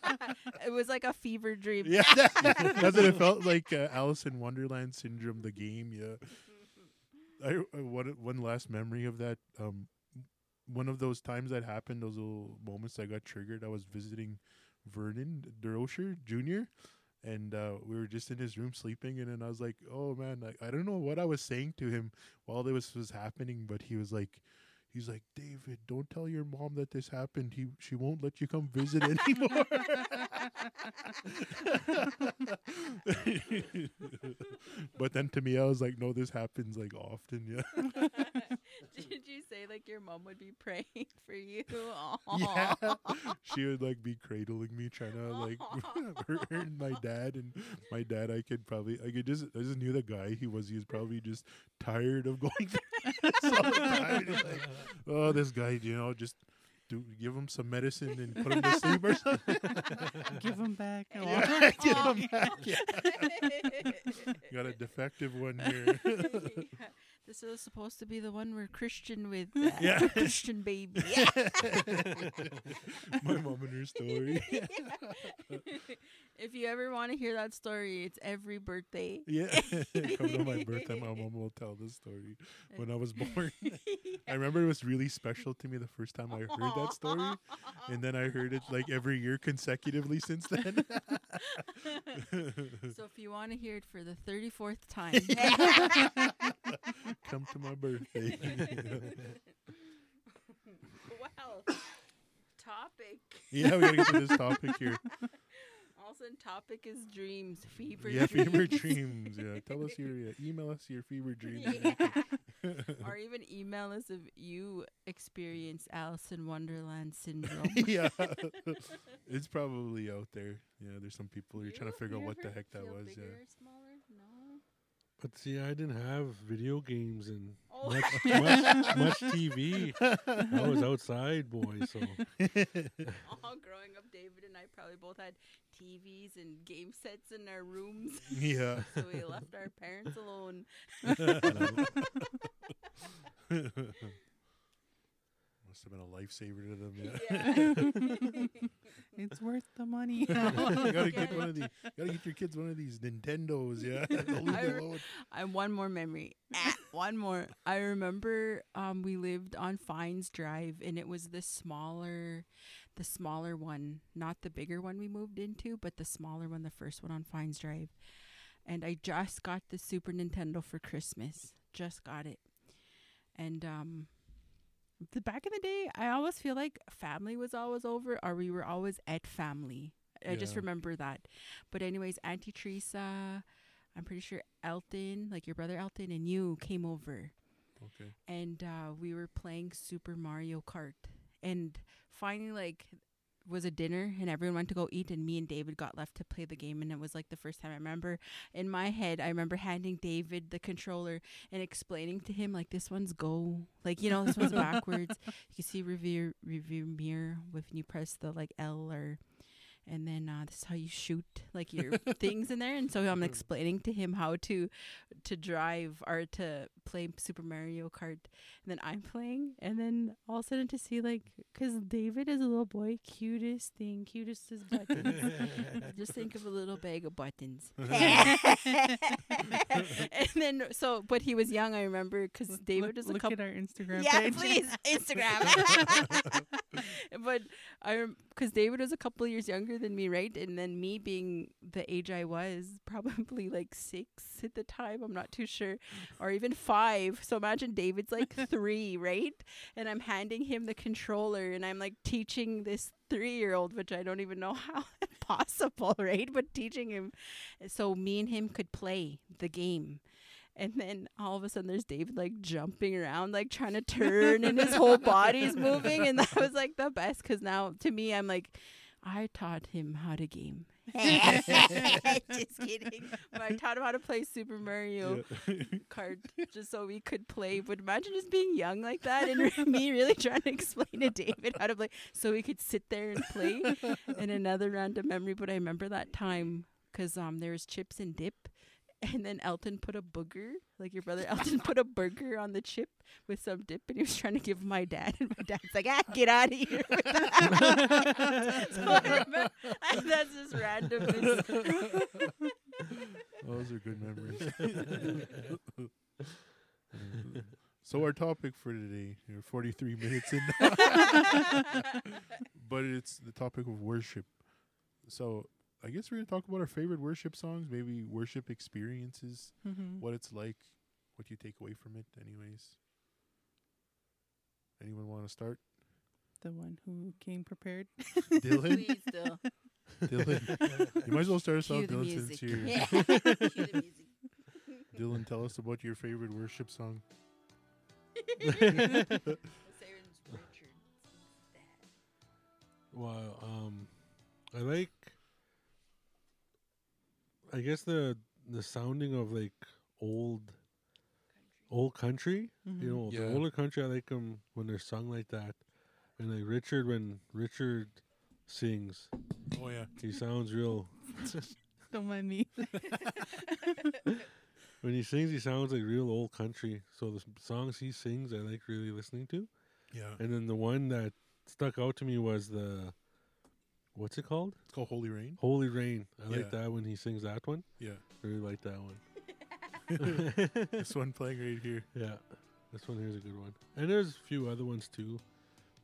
It was like a fever dream. yeah, that's what it felt like. Uh, Alice in Wonderland syndrome, the game. Yeah. I uh, one one last memory of that. Um, one of those times that happened, those little moments that got triggered. I was visiting Vernon Derosher Jr. And uh, we were just in his room sleeping, and then I was like, "Oh man, like, I don't know what I was saying to him while this was happening, but he was like, he's like, David, don't tell your mom that this happened. He she won't let you come visit *laughs* anymore. *laughs* *laughs* but then to me, I was like, no, this happens like often. Yeah, *laughs* Did you say like your mom would be praying *laughs* for you? *laughs* yeah. She would like be cradling me, trying to like her and my dad. And my dad, I could probably, I could just, I just knew the guy he was. He was probably just tired of going through this all the time. Like, oh, this guy, you know, just do give him some medicine and put him to sleep or something. Give them back. Oh, Yeah, give him back. Yeah. Got a defective one here. This is supposed to be the one where Christian with uh, *laughs* Yeah. Christian baby. *laughs* My mom and her story. *laughs* if you ever want to hear that story, it's every birthday. Yeah. *laughs* *laughs* Come to my birthday, my mom will tell the story when I was born. *laughs* I remember it was really special to me the first time I heard that story. And then I heard it like every year consecutively since then. so if you want to hear it for the 34th time, Come to my birthday. wow. Topic. yeah, we gotta get to this topic here. Also, topic is dreams, fever. yeah, dreams. fever dreams. Yeah, *laughs* tell us your yeah, email us your fever dreams. Yeah. *laughs* or even email us if you experience Alice in Wonderland syndrome. *laughs* yeah, it's probably out there. Yeah, there's some people you're trying to figure out what the heck that feel was. Yeah. or smaller? No. But see, I didn't have video games and Oh. much, much, much TV. I was outside boy, so All growing up, David and I probably both had TVs and game sets in our rooms, *laughs* Yeah. *laughs* so we left our parents alone. *laughs* Must have been a lifesaver to them. Yeah. it's worth the money. you gotta Get get one of these. Gotta get your kids one of these Nintendos. Yeah. They'll leave I you re- alone. I have one more memory. Ah, one more. I remember um we lived on Fines Drive and it was the smaller the smaller one, not the bigger one we moved into, but the smaller one, the first one on Fines Drive. And I just got the Super Nintendo for Christmas. Just got it. And um the back in the day, I always feel like family was always over or we were always at family. I just remember that. But anyways, Auntie Teresa, I'm pretty sure Elton, like your brother Elton and you came over Okay. and uh, we were playing Super Mario Kart. And finally, like, was a dinner and everyone went to go eat, and me and David got left to play the game. And it was like the first time I remember in my head, I remember handing David the controller and explaining to him, like, this one's go, like, you know, this one's *laughs* backwards. You can see review, review mirror when you press the like L or. And then uh, this is how you shoot like your *laughs* things in there, and so I'm explaining to him how to to drive or to play Super Mario Kart. And then I'm playing, and then all of a sudden to see like, because David is a little boy, cutest thing, cutest as buttons. *laughs* Just think of a little bag of buttons. *laughs* *laughs* and then so, but he was young. I remember because David look, was a look couple. at our Instagram Yeah, page. please Instagram. but I because David was a couple years younger than me, right? And then me being the age I was, probably like six at the time. I'm not too sure, or even five. So imagine David's like *laughs* three, right? And I'm handing him the controller, and I'm like teaching this three-year-old, which I don't even know how *laughs* possible, right? But teaching him, so me and him could play the game. And then all of a sudden, there's David like jumping around, like trying to turn, and his whole body's moving. And that was like the best because now to me, I'm like, I taught him how to game. *laughs* *laughs* Just kidding. But I taught him how to play Super Mario Kart *laughs* just so we could play. But imagine just being young like that and me really trying to explain to David how to play so we could sit there and play. and another random memory, but I remember that time because um, there was chips and dip. And then Elton put a booger, like your brother Elton *laughs* put a burger on the chip with some dip, and he was trying to give my dad, and my dad's like, "Ah, get out of here!" With *laughs* *laughs* that. so I remember, that's just random. Those are good memories. so our topic for today, you're 43 minutes in, but it's the topic of worship. So I guess we're gonna talk about our favorite worship songs, maybe worship experiences, Mhm. what it's like, what you take away from it. Anyways, anyone want to start? The one who came prepared. *laughs* Dylan, Please, still *laughs* Dylan, you might as well start us off, the Dylan, music. since you're. Yeah. *laughs* Cue the music. Dylan, tell us about your favorite worship song. Well, um, I like. I guess the the sounding of like old, old country. You Mhm. know, Yeah. the older country. I like them when they're sung like that, and like Richard when Richard sings, Oh yeah. he sounds real. *laughs* Don't mind me. *laughs* when he sings, he sounds like real old country. So the songs he sings, I like really listening to. Yeah. And then the one that stuck out to me was the, what's it called? It's called Holy Rain. Holy Rain. I like that when he sings that one. Yeah. Really like that one. *laughs* this *laughs* one playing right here. Yeah, this one here's a good one. And there's a few other ones too,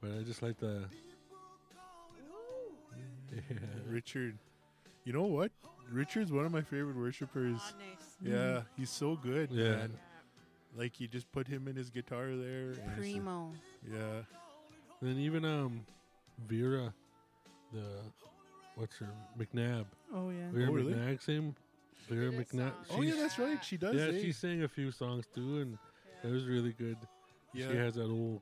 but I just like the. *laughs* Yeah. Richard. You know what? Richard's one of my favorite worshipers. Yeah, he's so good, Yeah. man. Like you just put him in his guitar there. and Primo. Yeah. Then even um, Vera, the what's her McNabb. Oh yeah. Vera Oh, really? McNabb, same. Vera did a McNabb. song. Oh yeah, she's- that's right. She does. yeah, eh? she sang a few songs too, and it was really good. yeah. She has that old,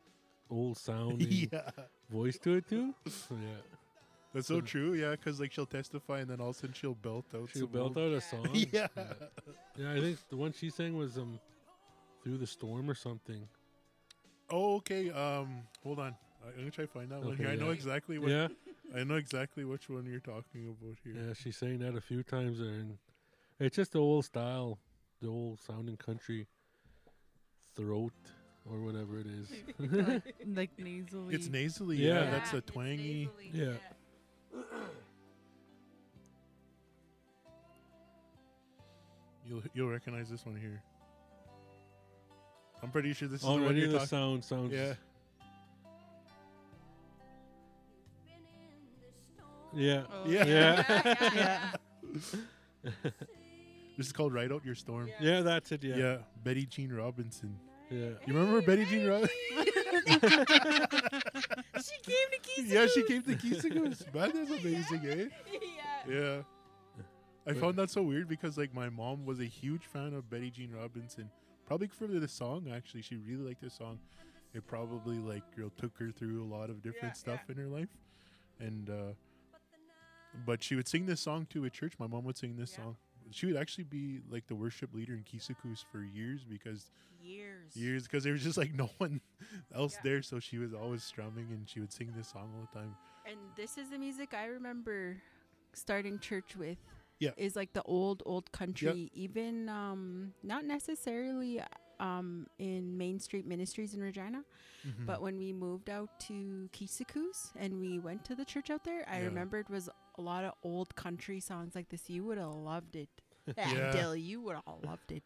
old sounding *laughs* yeah. voice to it too. Yeah, That's so So- true. Yeah, because like she'll testify and then all of a sudden she'll belt out. she'll some belt old- out a song. *laughs* Yeah. yeah. I think the one she sang was um, "Through the Storm" or something. Oh, okay. Um, hold on. I- I'm gonna try to find that one Okay, here. I know yeah. exactly what. Yeah, I know exactly which one you're talking about here. yeah, she's saying that a few times there, and it's just the old style, the old sounding country throat or whatever it is. *laughs* like *laughs* nasally. It's nasally. Yeah, Yeah. that's a it's twangy. nasally, Yeah. *clears throat* You'll you'll recognize this one here. I'm pretty sure this is oh, the one Already you're the talking. sound sounds. Yeah. Yeah. Oh, Yeah. yeah. *laughs* *laughs* This is called "Ride Out Your Storm." Yeah, that's it. Yeah. Yeah. Betty Jean Robinson. Yeah. You remember Betty Jean Robinson? *laughs* she came to Keys. yeah, she came to Keeseekoose. Man, that's amazing, eh? yeah. Yeah. I found that so weird because like my mom was a huge fan of Betty Jean Robinson. Probably for the song actually. She really liked this song. It probably like you know, took her through a lot of different Yeah, stuff in her life. And uh but she would sing this song too at church. My mom would sing this Yeah. song. She would actually be like the worship leader in Keeseekoose for years because Years. years because there was just like *laughs* no one else Yeah. there so she was always strumming and she would sing this song all the time. And this is the music I remember starting church with. Yeah. Is like the old, old country, even um, not necessarily um, in Main Street Ministries in Regina, Mhm. but when we moved out to Keeseekoose and we went to the church out there, I Yeah. remember it was a lot of old country songs like this. You would have loved it. *laughs* Yeah. Dill, you would have loved it.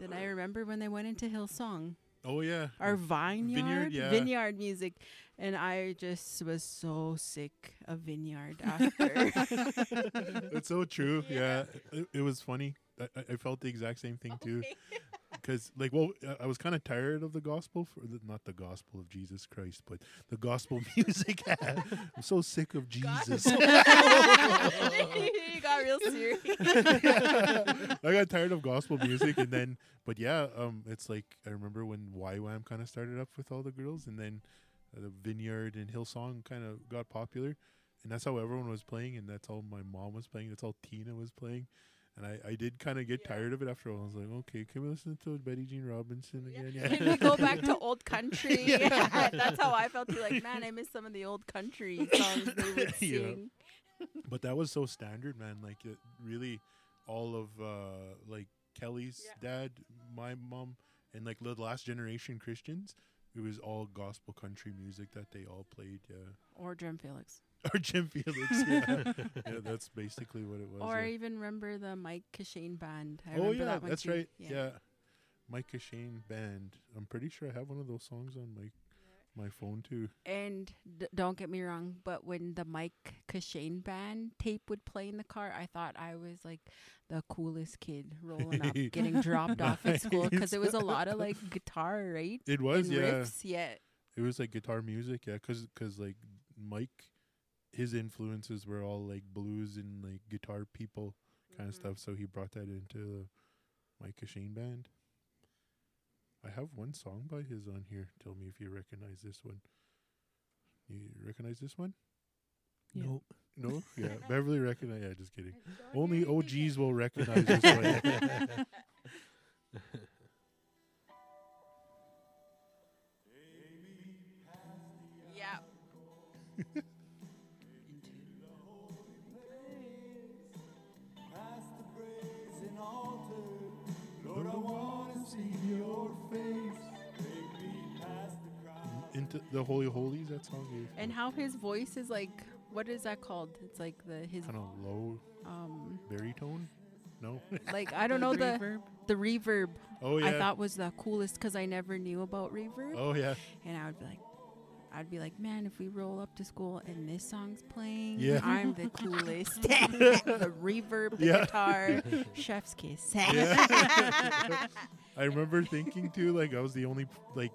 Then I remember when they went into Hillsong, oh yeah. our vineyard, yeah. vineyard music, and I just was so sick of vineyard after. *laughs* it's so true. Yeah, It, it was funny. I, I- I felt the exact same thing too. *laughs* Because, like, well, I- I was kind of tired of the gospel, for the, not the gospel of Jesus Christ, but the gospel *laughs* music. I'm so sick of Jesus. you *laughs* *laughs* got real serious. I got tired of gospel music, and then, but yeah, um, it's like I remember when YWAM kind of started up with all the girls, and then uh, the Vineyard and Hillsong kind of got popular, and that's how everyone was playing, and that's how my mom was playing. That's all Tina was playing, and I, I did kind of get Yeah. tired of it after a while. I was like, okay, can we listen to Betty Jean Robinson again? Yeah. Can we go *laughs* back to old country? Yeah. That's how I felt too. Like, man, I miss some of the old country songs they would *laughs* Yeah. sing. but that was so standard, man. Like it really, all of uh like Kelly's Yeah. dad, my mom, and like the last generation Christians. It was all gospel country music that they all played. Yeah, Or Drum Felix. *laughs* or Jim Felix. Yeah, *laughs* yeah that's basically what it was. Or I even remember the Mike Kashane band. I oh remember yeah, that one that's too. right. Yeah. Mike Shane band. I'm pretty sure I have one of those songs on my my phone too. And d- don't get me wrong, but when the Mike Kashane band tape would play in the car, I thought I was like the coolest kid rolling up, *laughs* getting dropped off at school because it was a lot of like guitar, right? It was and yeah. riffs, yeah. It was like guitar music, yeah, because cause, like Mike, his influences were all like blues and like guitar people kind of Mhm. stuff. So he brought that into the Mike Shane band. I have one song by his on here. Tell me if you recognize this one. You recognize this one? Yeah. No, no, *laughs* yeah. Beverly recognize. Yeah, just kidding. Only OGs will recognize this one. *laughs* *laughs* the Holy Holies. That song. is And how his voice is like, what is that called? It's like the his kind of low um baritone. No. *laughs* like I don't know the reverb. the reverb. oh yeah. I thought was the coolest because I never knew about reverb, oh yeah. and I would be like. I'd be like, man, if we roll up to school and this song's playing, Yeah. I'm the *laughs* coolest. *laughs* the reverb, the Yeah. guitar, chef's kiss. I remember thinking too, like I was the only like,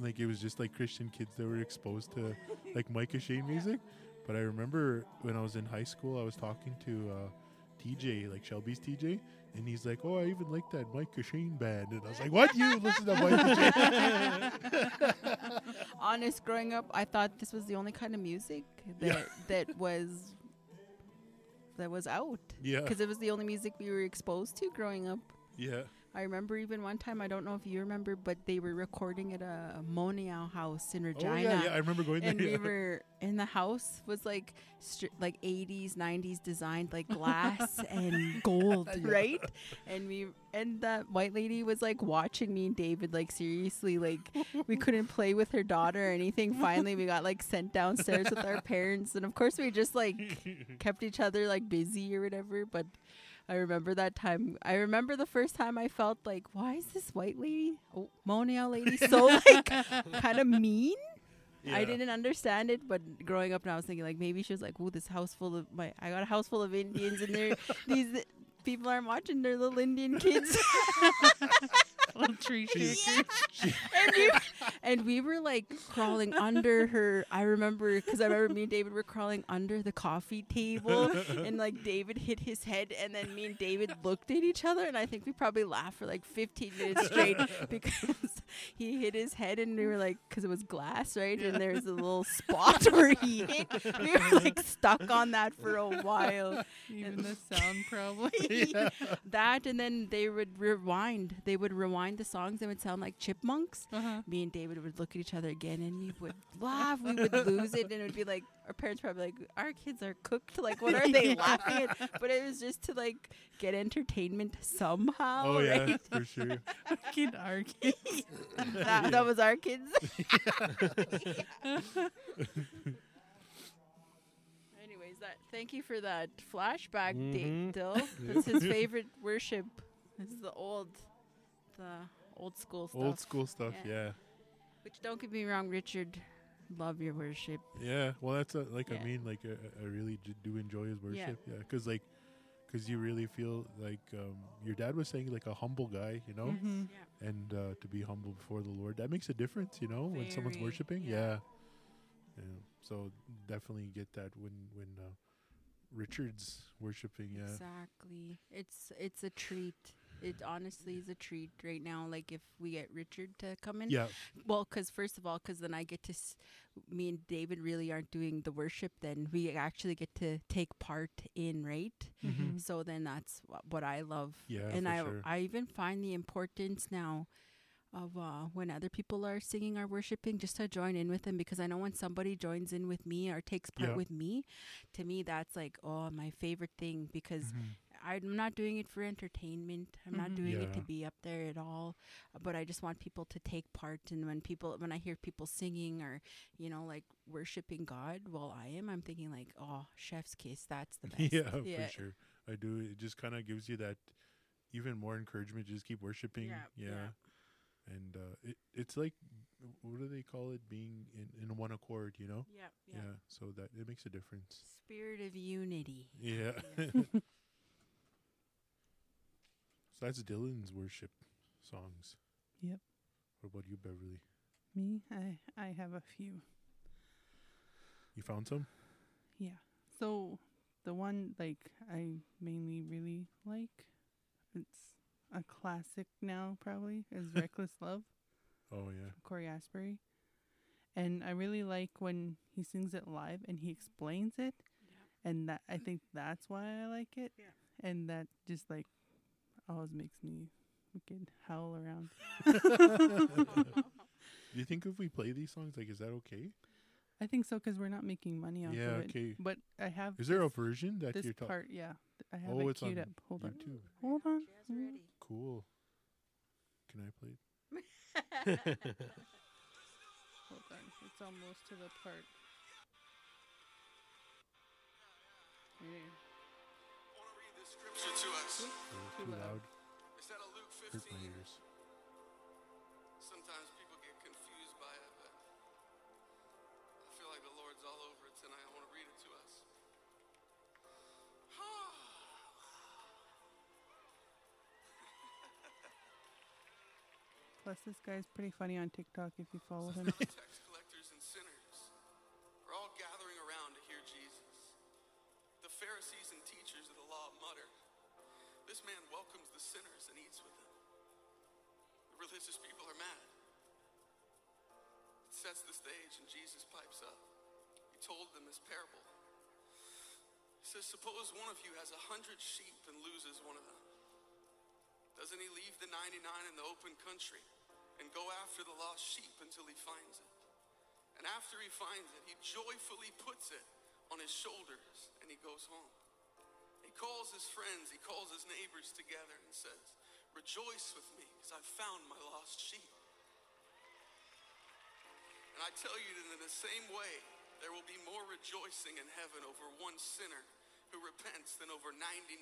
like it was just like Christian kids that were exposed to like Micah Shane music. But I remember when I was in high school, I was talking to uh, TJ, like Shelby's TJ, and he's like, "Oh, I even like that Micah Shane band," and I was like, "What? You listen to Micah Shane?" *laughs* Honest, growing up, I thought this was the only kind of music that Yeah. that was that was out yeah, because it was the only music we were exposed to growing up. yeah. I remember even one time, I don't know if you remember, but they were recording at a Monial house in Oh Regina. yeah, yeah. I remember going there. *laughs* and we yeah. were in the house was like stri- like 80s 90s designed like glass *laughs* and gold Yeah. right and we and that white lady was like watching me and david like seriously like we *laughs* couldn't play with her daughter or anything finally we got like sent downstairs with our parents and of course we just like kept each other like busy or whatever but I remember that time. I remember the first time I felt like, why is this white lady, oh, Monial lady, so *laughs* like kind of mean? I didn't understand it, but growing up now, I was thinking like maybe she was like, "Oh, this house full of my, I got a house full of Indians, and they're *laughs* these people aren't watching their little Indian kids." *laughs* Little tree *laughs* She's- shaker. and, we, and we were like crawling under her. I remember because I remember me and David were crawling under the coffee table, *laughs* and like David hit his head, and then me and David looked at each other, and I think we probably laughed for like 15 minutes straight *laughs* because he hit his head, and we were like, because it was glass, right? And there's a little spot where he hit. We were like stuck on that for a while. Even the sound probably. That, and then they would rewind. They would rewind the songs and would sound like chipmunks Uh-huh. me and David would look at each other again and we would *laughs* laugh. We would lose it and it would be like our parents probably like, Our kids are cooked. Like what are they *laughs* laughing at? But it was just to like get entertainment somehow. Oh yeah, right? for sure. *laughs* Kid our kids. that, that was our kids. Anyways, that thank you for that flashback Mhm. date, Dill. That's his favorite worship. This is the old the old school stuff. Old school stuff. Yeah. Yeah. Which don't get me wrong, Richard. Love your worship. Yeah, well, that's a, like Yeah. I mean, like I, I really do enjoy his worship. Yeah, because like, because you really feel like um, your dad was saying like a humble guy, you know, Mm-hmm. Yeah. and uh, to be humble before the Lord, that makes a difference, you know, when someone's worshiping. yeah. Yeah. yeah. So definitely get that when when uh, Richard's worshiping. Yeah. Exactly. It's it's a treat. It honestly is a treat right now. Like if we get Richard to come in, Yeah. well, because first of all, because then I get to, s- me and David really aren't doing the worship. Then we actually get to take part in right. Mm-hmm. So then that's wha- what I love. Yeah, and I sure. I even find the importance now of uh, when other people are singing or worshiping just to join in with them because I know when somebody joins in with me or takes part Yeah. with me, to me that's like oh my favorite thing because Mhm. I'm not doing it for entertainment. I'm not Mhm. doing it to be up there at all. But I just want people to take part. And when people, when I hear people singing or, you know, like worshiping God while I am, I'm thinking like, oh, chef's kiss. That's the *laughs* best. yeah, for sure. I do. It just kind of gives you that even more encouragement. to Just keep worshiping. Yeah, Yeah. yeah. And uh, it it's like what do they call it? Being in, in one accord, you know? Yeah, Yeah. yeah. So that it makes a difference. Spirit of unity. Yeah. *laughs* *laughs* Yeah. so that's Dylan's worship songs. Yep. What about you, Beverly? Me, I I have a few. You found some? Yeah. So the one like I mainly really like, it's a classic now probably is *laughs* Reckless Love, Oh yeah. Cory Asbury. And I really like when he sings it live and he explains it. And that I think that's why I like it. Yeah. And that just like always makes me wicked howl around. Do *laughs* *laughs* you think if we play these songs, like, is that okay? I think so because we're not making money off Yeah, of it. okay. But I have Is there a version that this you're talking? part? Yeah, I have Oh, it it's on queued up. Hold on, YouTube. hold on. She has it Mm. ready. Cool. Can I play? *laughs* Hold on, it's almost to the part. Right here. Scripture to us. Too too loud. loud. It's out of Luke Hurt my 15. ears. Sometimes people get confused by it, but I feel like the Lord's all over it tonight. I want to read it to us. *sighs* Plus, this guy's pretty funny on TikTok if you follow him. *laughs* the sinners and eats with them. The religious people are mad. It sets the stage, and Jesus pipes up. He told them this parable. He says, Suppose one of you has a hundred sheep and loses one of them. Doesn't he leave the 99 in the open country and go after the lost sheep until he finds it? And after he finds it, he joyfully puts it on his shoulders and he goes home. Calls his friends, he calls his neighbors together and says, Rejoice with me because I've found my lost sheep. And I tell you that in the same way, there will be more rejoicing in heaven over one sinner who repents than over 99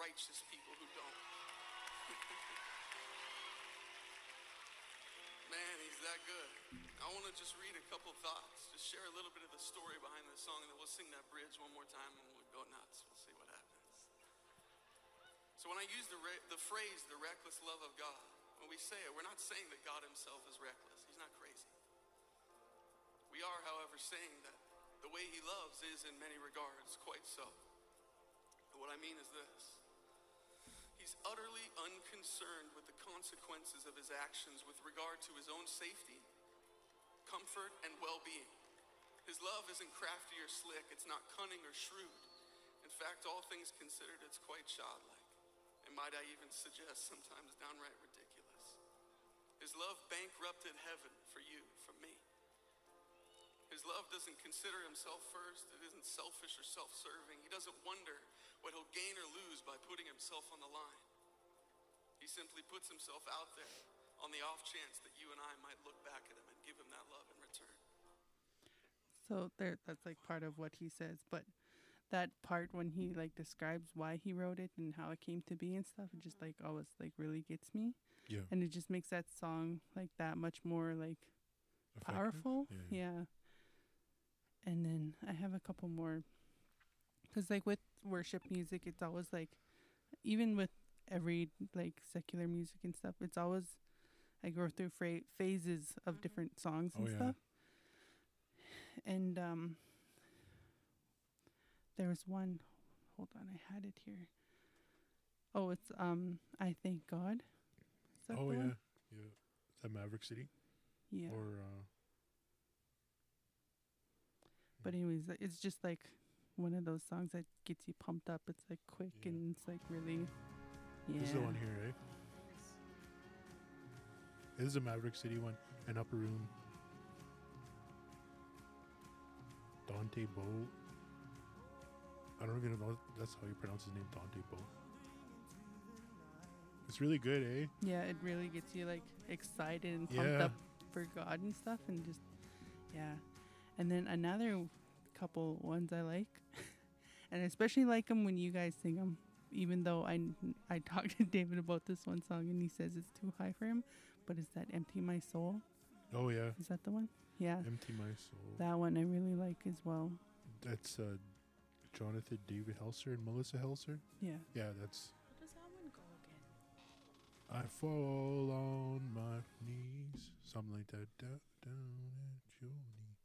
righteous people who don't. *laughs* Man, he's that good. I want to just read a couple thoughts, just share a little bit of the story behind this song, and then we'll sing that bridge one more time and we'll go nuts. So, when I use the, re- the phrase, the reckless love of God, when we say it, we're not saying that God himself is reckless. He's not crazy. We are, however, saying that the way he loves is, in many regards, quite so. What I mean is this He's utterly unconcerned with the consequences of his actions with regard to his own safety, comfort, and well being. His love isn't crafty or slick, it's not cunning or shrewd. In fact, all things considered, it's quite childlike. And might I even suggest sometimes downright ridiculous. His love bankrupted heaven for you, for me. His love doesn't consider himself first. It isn't selfish or self serving. He doesn't wonder what he'll gain or lose by putting himself on the line. He simply puts himself out there on the off chance that you and I might look back at him and give him that love in return. So there, that's like part of what he says. But that part when he like describes why he wrote it and how it came to be and stuff, it just like always like really gets me, Yeah. and it just makes that song like that much more like Effective? powerful. Yeah. Yeah. And then I have a couple more. Because, like, with worship music, it's always like, even with every, like, secular music and stuff, it's always, I go through fra- phases of Mhm. different songs and Oh, and yeah. stuff. And, um, there was one, hold on, I had it here. Oh, it's, um, I Thank God. Oh yeah. one? Yeah. Is that Maverick City? Yeah. Or uh But anyways, it's just like one of those songs that gets you pumped up. It's like quick Yeah. and it's like really, yeah. this is the one here, eh? This is a Maverick City one. An upper room. Dante Bowe. I don't even know if that's how you pronounce his name, Dante Bowe. It's really good, eh? Yeah, it really gets you like excited and pumped Yeah. up for God and stuff, and just yeah. And then another couple ones I like, *laughs* and I especially like them when you guys sing them. Even though I I talked to *laughs* David about this one song and he says it's too high for him, but is that "Empty My Soul"? Oh yeah. Is that the one? Yeah, Empty My Soul. that one I really like as well. That's uh Jonathan David Helser and Melissa Helser. Yeah. Yeah, that's How does that one go again? I fall on my knees. Something like that. Down, down at your knee.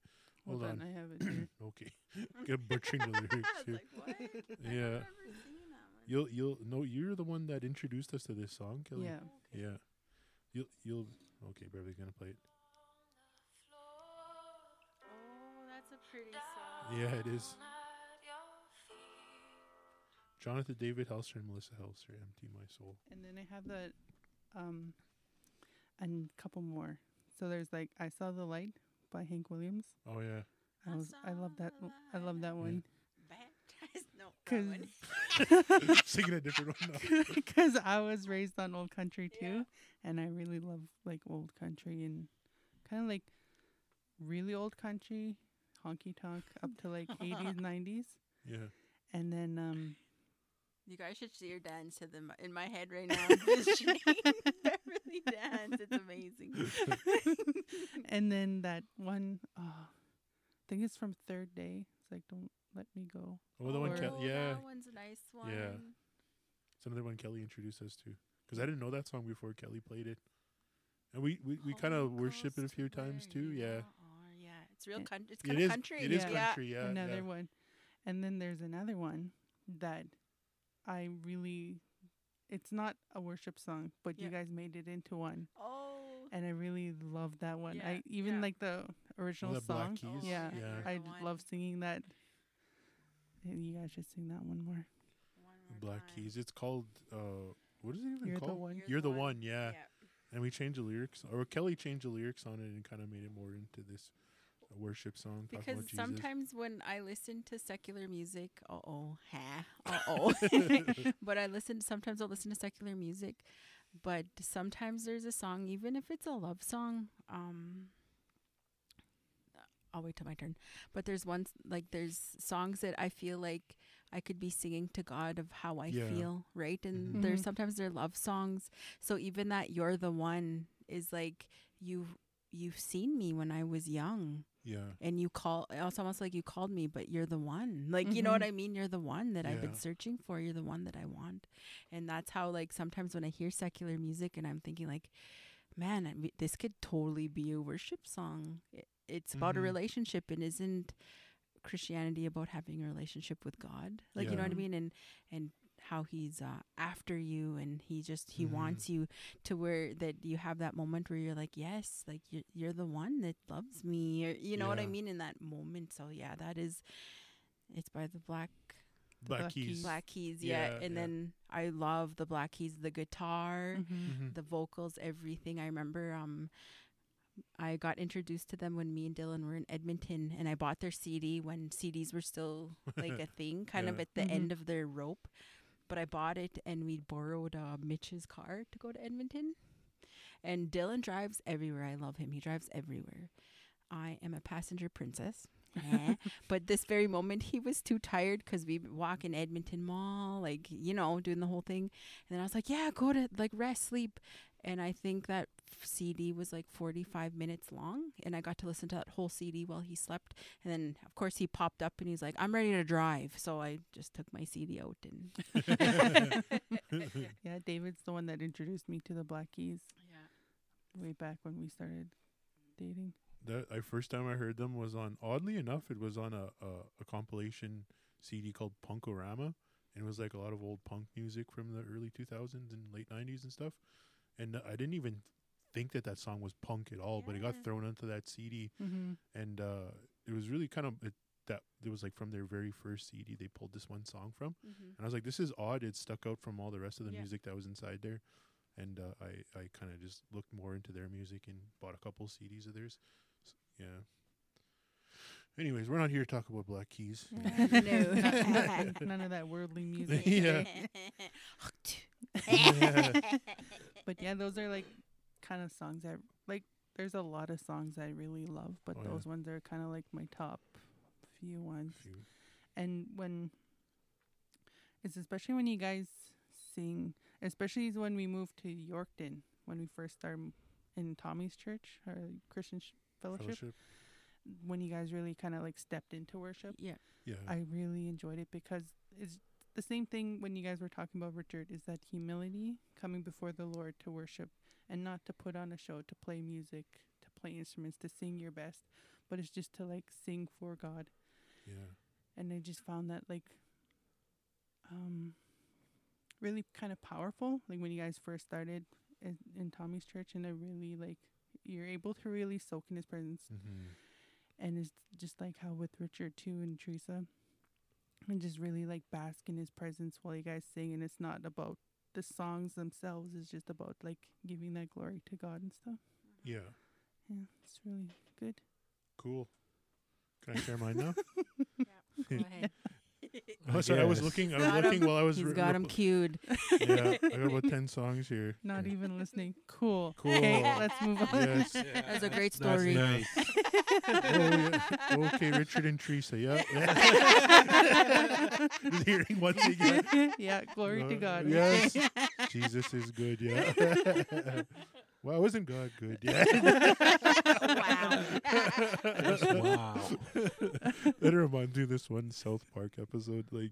Hold, Hold on. on. I have it here. *coughs* Okay. *laughs* Get butchering the *laughs* lyrics I was here. like, what? *laughs* I've Yeah. never seen that. You'll you'll no you're the one that introduced us to this song, Kelly. yeah. Okay. Yeah. You'll you'll okay, Beverly's gonna play it. Oh, that's a pretty song. Yeah, it is. Jonathan David Helser and Melissa Helser, Empty My Soul. And then I have the um and a couple more. So there's like I Saw the Light by Hank Williams. Oh yeah. I I was I love that one- I love that Yeah. one Baptized? *laughs* No, that cuz one. *laughs* Singing a different one *laughs* cuz I was raised on old country too Yeah. and I really love like old country and kind of like really old country, honky tonk, up to like 80s, 90s, Yeah. and then um, You guys should see her dance to them in my head right now. Envisioning Beverly dance. It's amazing. *laughs* and then that one, uh, I think it's from Third Day. It's like "Don't Let Me Go." Oh, the one. Or- Ke- yeah, That one's a nice one. Yeah. it's another one Kelly introduced us to. Because I didn't know that song before Kelly played it, and we we, we kind of worship it a few times too. Yeah, are. Yeah, it's real country. It's it kind is. of country. It is yeah. country. Yeah, another yeah. one, and then there's another one that I really. It's not a worship song, but you guys made it into one, Oh. and I really love that one. Yeah, I even yeah. like the original the Black song. Keys? Yeah, Yeah. I love singing that. And you guys should sing that one more. One more Black time. Keys. It's called. uh What is it even You're the called? one. You're, the, one. Yeah. Yeah. and we changed the lyrics, or Kelly changed the lyrics on it and kind of made it more into this uh, worship song. Because about Jesus. sometimes when I listen to secular music, uh oh, ha, uh oh. *laughs* but I listen. Sometimes I'll listen to secular music, but sometimes there's a song, even if it's a love song. Um, I'll wait till my turn. But there's ones like there's songs that I feel like I could be singing to God of how I Yeah. feel, right? And Mhm. there's Mhm. sometimes they're love songs. So even that "You're the One" is like you you've seen me when I was young yeah, and you call it's almost like you called me but you're the one. Like you know what Mhm. i mean? You're the one that i've been searching for. You're the one that i want. And that's how like sometimes when i hear secular music and i'm thinking like man I mean, this could totally be a worship song. I- it's about a Mhm. relationship and isn't christianity about having a relationship with god? Like you know what i mean? And and how he's uh, after you and he just he Mhm. wants you to where that you have that moment where you're like yes like you're, you're the one that loves me or you know what i mean in that moment so yeah that is it's by the black Black, Black Keys. Keys. black keys yeah, Yeah, and yeah. then i love the black keys the guitar Mm-hmm. Mhm. the vocals everything i remember um I got introduced to them when me and Dylan were in Edmonton, and I bought their CD when CDs were still like a *laughs* thing, kind of at the Mhm. end of their rope. But I bought it, and we borrowed uh, Mitch's car to go to Edmonton. And Dylan drives everywhere. I love him. He drives everywhere. I am a passenger princess. Eh. *laughs* but this very moment, he was too tired because we walk in Edmonton Mall, like you know, doing the whole thing. And then I was like, "Yeah, go to like rest, sleep." And I think that CD was like 45 minutes long, and I got to listen to that whole CD while he slept. And then, of course, he popped up and he's like, "I'm ready to drive." So I just took my CD out and *laughs* Yeah, David's the one that introduced me to the Black Keys yeah. way back when we started dating. That I first time I heard them was on. Oddly enough, it was on a a, a compilation CD called Punkorama, and it was like a lot of old punk music from the early 2000s and late 90s and stuff. And I didn't even think that that song was punk at all, but it got thrown onto that CD, Mm-hmm. and uh, it was really kind of it, that. It was like from their very first CD, they pulled this one song from, Mm-hmm. and I was like, "This is odd." It stuck out from all the rest of the Yeah. music that was inside there, and uh, I I kind of just looked more into their music and bought a couple CDs of theirs. S- yeah. Anyways, we're not here to talk about Black Keys. *laughs* *laughs* no. None of that worldly *laughs* music. Yeah. But yeah, those are like kind of songs that like. There's a lot of songs I really love, but Oh, yeah. those ones are kind of like my top few ones. Few- And when it's especially when you guys sing, especially when we moved to Yorkton when we first started in Tommy's church or Christian sh- fellowship, Fellowship. when you guys really kind of like stepped into worship. yeah. Yeah. I really enjoyed it because it's the same thing when you guys were talking about Richard is that humility coming before the Lord to worship and not to put on a show, to play music, to play instruments, to sing your best, but it's just to like sing for God. yeah. And I just found that like um really kind of powerful like when you guys first started in, in Tommy's church and I really like you're able to really soak in his presence Mm-hmm. and it's just like how with Richard too and Teresa, and just really like bask in his presence while you guys sing, and it's not about the songs themselves; it's just about like giving that glory to God and stuff. Mm-hmm. Yeah. Yeah, it's really good. Cool. Can I share mine now? *laughs* Yeah. Go *laughs* ahead. *laughs* Oh, sorry, I was looking. I was Got looking him. while I was. He's re- got him cued. *laughs* Yeah, I got *laughs* about ten songs here. Not even listening. Cool. Cool. Okay, let's move on. Yes. That was a great That's story. nice. oh, yeah. Okay, Richard and Teresa. Yeah. yeah. Hearing once again. yeah, glory to Uh, God. Yes. Jesus is good. Yeah. Well, it wasn't God good? Yeah. *laughs* Wow. Wow. that reminds me of this one South Park episode. Like,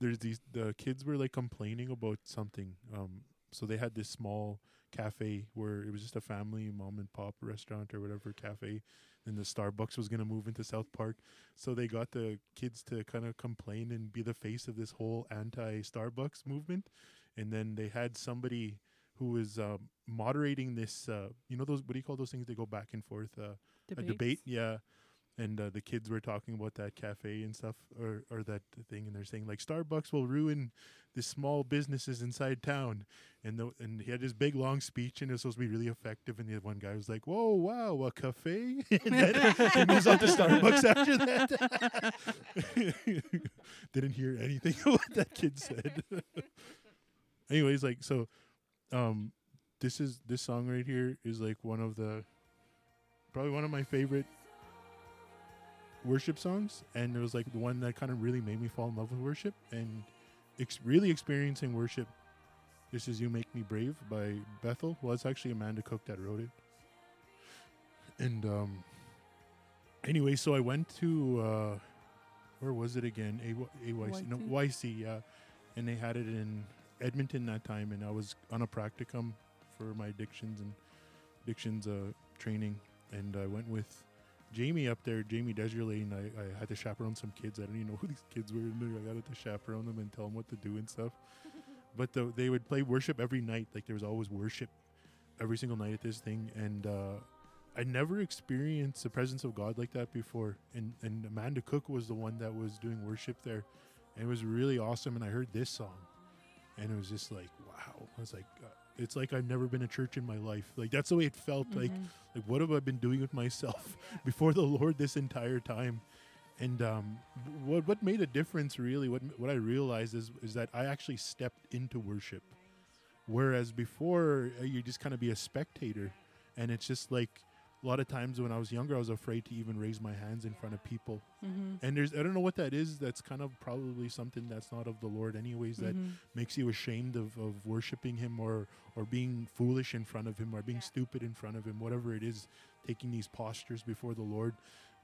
there's these the kids were like complaining about something. Um, so they had this small cafe where it was just a family mom and pop restaurant or whatever cafe. And the Starbucks was gonna move into South Park, so they got the kids to kind of complain and be the face of this whole anti-Starbucks movement. And then they had somebody who was um, moderating this. Uh, you know those what do you call those things? They go back and forth. Uh, a debate yeah and uh, the kids were talking about that cafe and stuff or or that thing and they're saying like starbucks will ruin the small businesses inside town and the, and he had this big long speech and it was supposed to be really effective and the one guy was like whoa wow a cafe *laughs* and then he moves on to starbucks after that *laughs* didn't hear anything *laughs* of what that kid said anyways like so um this is this song right here is like one of the probably one of my favorite worship songs and it was like the one that kind of really made me fall in love with worship and ex- really experiencing worship this is you make me brave by bethel. Well it's actually amanda cook that wrote it. And um anyway so i went to uh where was it again? A- ayc no yc yeah. And they had it in edmonton that time and i was on a practicum for my addictions and addictions uh training and I went with Jamie up there, Jamie Desjardins, and I, I had to chaperone some kids. I didn't even know *laughs* who these kids were. And I got to chaperone them and tell them what to do and stuff. *laughs* but the, they would play worship every night. Like there was always worship every single night at this thing. And uh, I never experienced the presence of God like that before. And, and Amanda Cook was the one that was doing worship there. And it was really awesome. And I heard this song. And it was just like, wow. I was like, uh, it's like I've never been to church in my life. Like that's the way it felt. Like Mhm. like what have i been doing with myself *laughs* before the lord this entire time and um, what what made a difference really what what i realized is is that i actually stepped into worship whereas before uh, you just kind of be a spectator and it's just like a lot of times when i was younger i was afraid to even raise my hands in front of people Mhm. and there's i don't know what that is that's kind of probably something that's not of the lord anyways that Mhm. makes you ashamed of, of worshiping him or or being foolish in front of him or being Yeah. stupid in front of him whatever it is taking these postures before the lord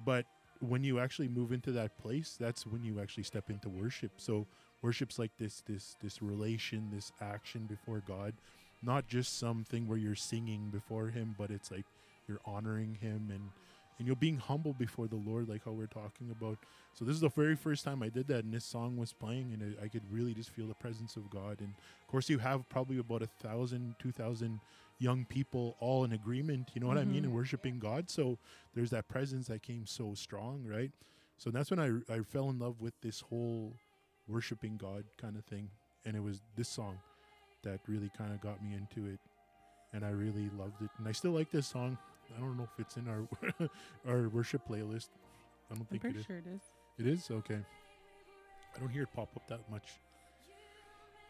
but when you actually move into that place that's when you actually step into worship so worship's like this this this relation this action before god not just something where you're singing before him but it's like you're honoring him and and you're being humble before the lord like how we're talking about so this is the very first time I did that, and this song was playing, and I, I could really just feel the presence of God. And of course, you have probably about a thousand, two thousand young people all in agreement. You know what I mean, and mm-hmm. worshiping God. So there's that presence that came so strong, right? So that's when I I fell in love with this whole worshiping God kind of thing, and it was this song that really kind of got me into it, and I really loved it, and I still like this song. I don't know if it's in our *laughs* our worship playlist. I don't think I'm think it pretty is. sure it is. It is okay. I don't hear it pop up that much.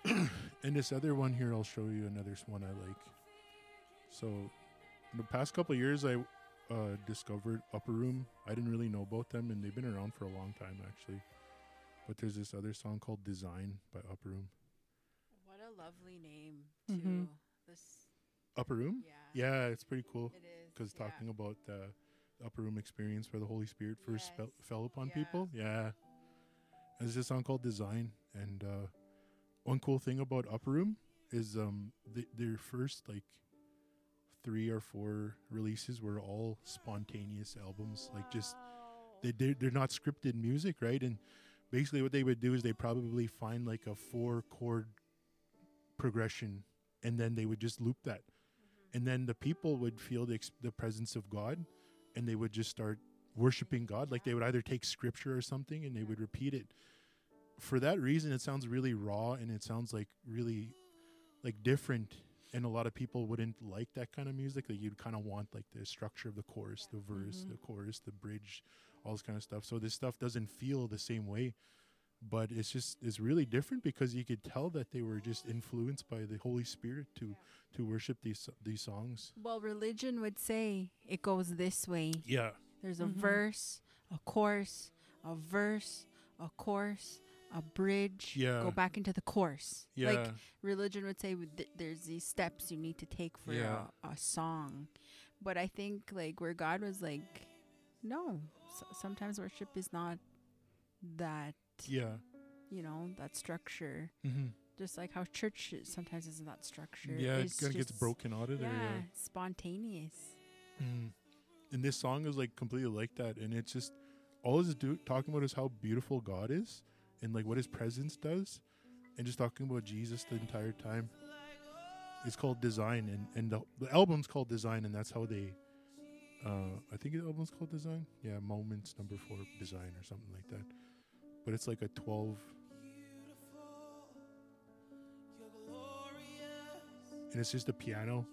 *clears throat* and this other one here, I'll show you another one I like. So, in the past couple of years, I uh, discovered Upper Room. I didn't really know about them, and they've been around for a long time actually. But there's this other song called "Design" by Upper Room. What a lovely name, too. Mhm. This, Upper Room? yeah, Yeah, it's pretty cool it is. Because yeah. talking about the Upper Room experience where the Holy Spirit first Yes. fell, fell upon Yeah. people. Yeah. There's a song called Design, and uh, one cool thing about Upper Room is um th- their first like three or four releases were all spontaneous albums, like just they they're, they're not scripted music, right? And basically, what they would do is they probably find like a four chord progression, and then they would just loop that, and then the people would feel the the presence of God, and they would just start worshiping God. Like they would either take scripture or something, and they would repeat it. For that reason, it sounds really raw, and it sounds like really like different. And a lot of people wouldn't like that kind of music. Like you'd kind of want like the structure of the chorus, the verse, Mhm. the chorus, the bridge, all this kind of stuff. So this stuff doesn't feel the same way. But it's just it's really different because you could tell that they were just influenced by the Holy Spirit to to worship these these songs. Well, religion would say it goes this way. Yeah, There's a Mhm. verse, a chorus, a verse, a chorus, a bridge. Yeah. Go back into the course. yeah, Like religion would say th- there's these steps you need to take for Yeah. a, a song. But I think like where God was like, no, so sometimes worship is not that, yeah. you know, that structure. Mm-hmm. Just like how church sometimes isn't that structure. Yeah, it It's kind of gets broken out of Yeah, there. spontaneous. Mm. And this song is like completely like that, and it's just all it's do talking about is how beautiful God is, and like what His presence does, and just talking about Jesus the entire time. It's called Design, and and the, the album's called Design, and that's how they. Uh, I think the album's called Design. Yeah, Moments Number Four Design or something like that. But it's like a twelve. And it's just a piano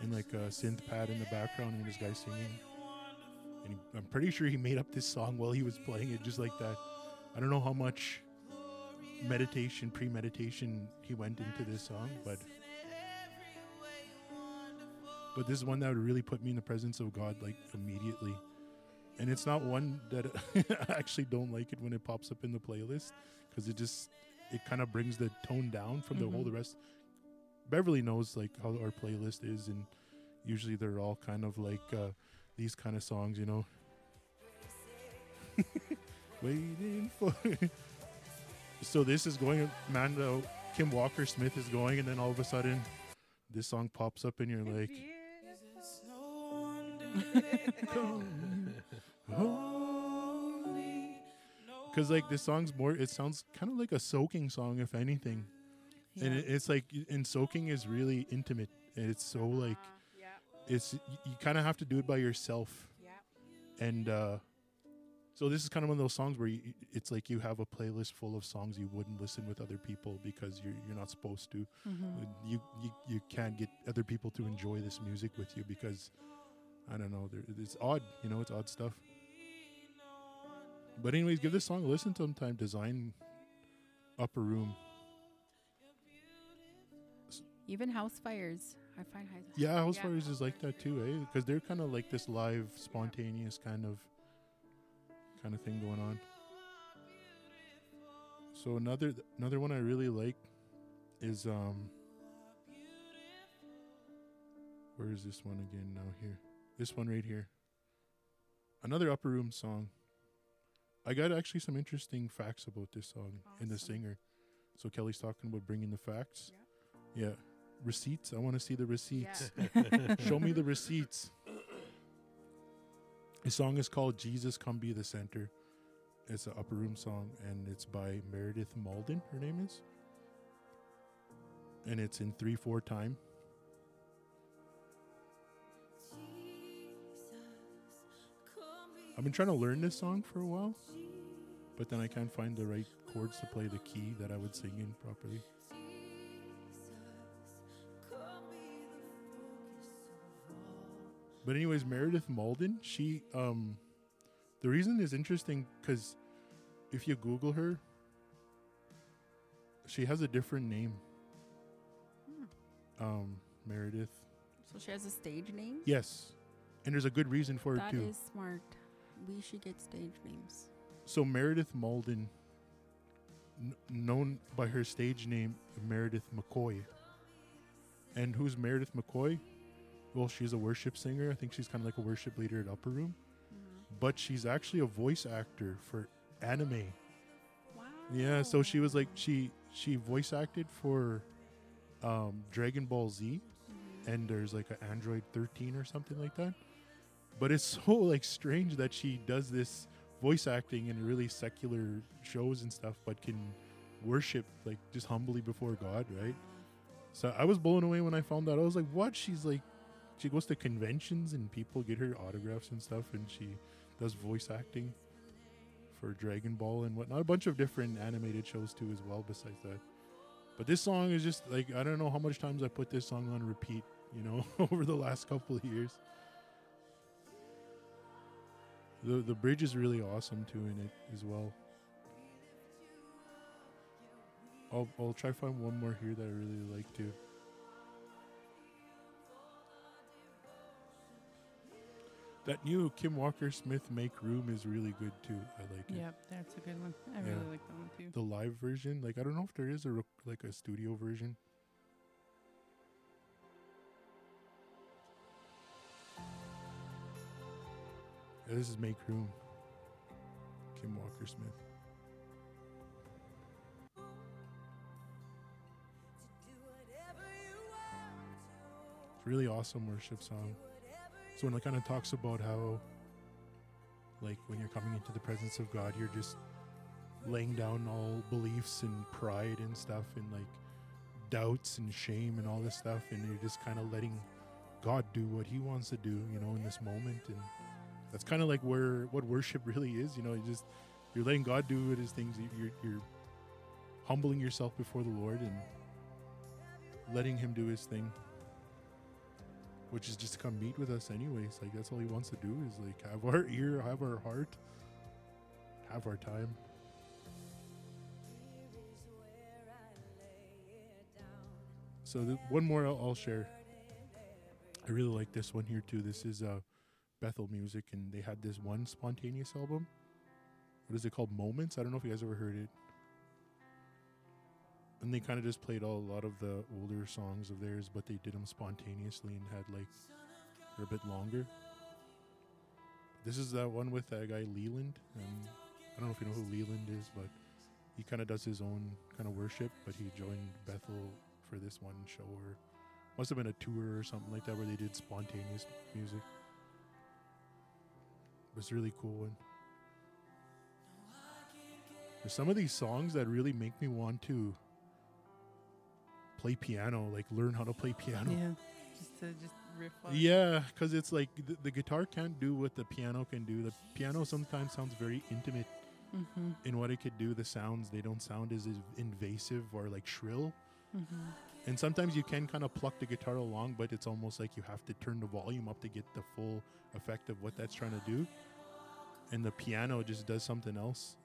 and like a synth pad in the background and this guy singing. And he, I'm pretty sure he made up this song while he was playing it just like that. I don't know how much meditation, premeditation he went into this song, but but this is one that would really put me in the presence of God like immediately. And it's not one that *laughs* I actually don't like it when it pops up in the playlist because it just it kind of brings the tone down from the whole the Mhm. rest. Beverly knows like how our playlist is, and usually they're all kind of like uh, these kind of songs, you know. *laughs* Waiting for. *laughs* so this is going, man. Uh, Kim Walker Smith is going, and then all of a sudden, this song pops up, and you're like, because like this song's more. It sounds kind of like a soaking song, if anything. And it, it's like, and soaking is really intimate. And it's so like, yeah, it's you kind of have to do it by yourself. yeah. And uh, so this is kind of one of those songs where you, it's like you have a playlist full of songs you wouldn't listen with other people because you're you're not supposed to. Mhm. You you you can't get other people to enjoy this music with you because I don't know. It's odd, you know. It's odd stuff. But anyways, give this song a listen sometime. Design upper room. Even house fires, I find house. Yeah, House Yeah. Fires is like that too, eh? Because they're kind of like this live, spontaneous kind of kind of thing going on. So another another one I really like is um where is this one again now here? This one right here. Another upper room song. I got actually some interesting facts about this song and the singer. So Kelly's talking about bringing the facts. Yeah. Receipts. I want to see the receipts. *laughs* *laughs* Show me the receipts. The song is called Jesus Come Be the Center. It's an upper room song and it's by Meredith Mauldin, her name is. And it's in 3 4 time. I've been trying to learn this song for a while, but then I can't find the right chords to play the key that I would sing in properly. But anyways, Meredith Mauldin, she um the reason is interesting cuz if you google her she has a different name. Um Meredith. So she has a stage name. Yes. And there's a good reason for it too. is smart. We should get stage names. So Meredith Mauldin, n- known by her stage name Meredith McCoy. And who's Meredith McCoy? Well, she's a worship singer. I think she's kind of like a worship leader at Upper Room. But she's actually a voice actor for anime. Wow. Yeah, so she was like she she voice acted for um, Dragon Ball Z, and there's like an Android 13 or something like that. But it's so like strange that she does this voice acting in really secular shows and stuff, but can worship like just humbly before God, right? So I was blown away when I found out. I was like, "What?" She's like, she goes to conventions and people get her autographs and stuff, and she does voice acting for Dragon Ball and whatnot. A bunch of different animated shows too, as well. Besides that, but this song is just like I don't know how much times I put this song on repeat. You know, *laughs* over the last couple of years. The the bridge is really awesome too in it as well. I'll I'll try to find one more here that I really like too. That new Kim Walker Smith "Make Room" is really good too. I like it. Yep, that's a good one. I Yeah. really like that one too. The live version, like I don't know if there is a rec- like a studio version. Yeah, this is "Make Room." Kim Walker Smith. It's really awesome worship song. So when it kind of talks about how, like, when you're coming into the presence of God, you're just laying down all beliefs and pride and stuff, and like doubts and shame and all this stuff, and you're just kind of letting God do what He wants to do, you know, in this moment, and that's kind of like where what worship *laughs* really is, you know. You just you're letting God do His things. you- You're you're humbling yourself before the Lord and letting Him do His thing which is just to come meet with us anyways like that's all he wants to do is like have our *laughs* ear have our heart have our time so the, one more I'll, I'll share i really like this one here too this is uh bethel music and they had this one spontaneous album what is it called moments i don't know if you guys ever heard it and they kind of just played all, a lot of the older songs of theirs, but they did them spontaneously and had like they're a bit longer. This is that one with that guy Leeland. Um, I don't know if you know who Leeland is, but he kind of does his own kind of worship. But he joined Bethel for this one show, or must have been a tour or something like that, where they did spontaneous music. It was a really cool one. There's some of these songs that really make me want to play piano, like learn how to play piano. Yeah, just to just riff on. Yeah, because it's like the, the guitar can't do what the piano can do. The piano sometimes sounds very intimate Mm-hmm. in what it could do. The sounds they don't sound as invasive or like shrill. Mm-hmm. And sometimes you can kind of pluck the guitar along, but it's almost like you have to turn the volume up to get the full effect of what that's trying to do. And the piano just does something else.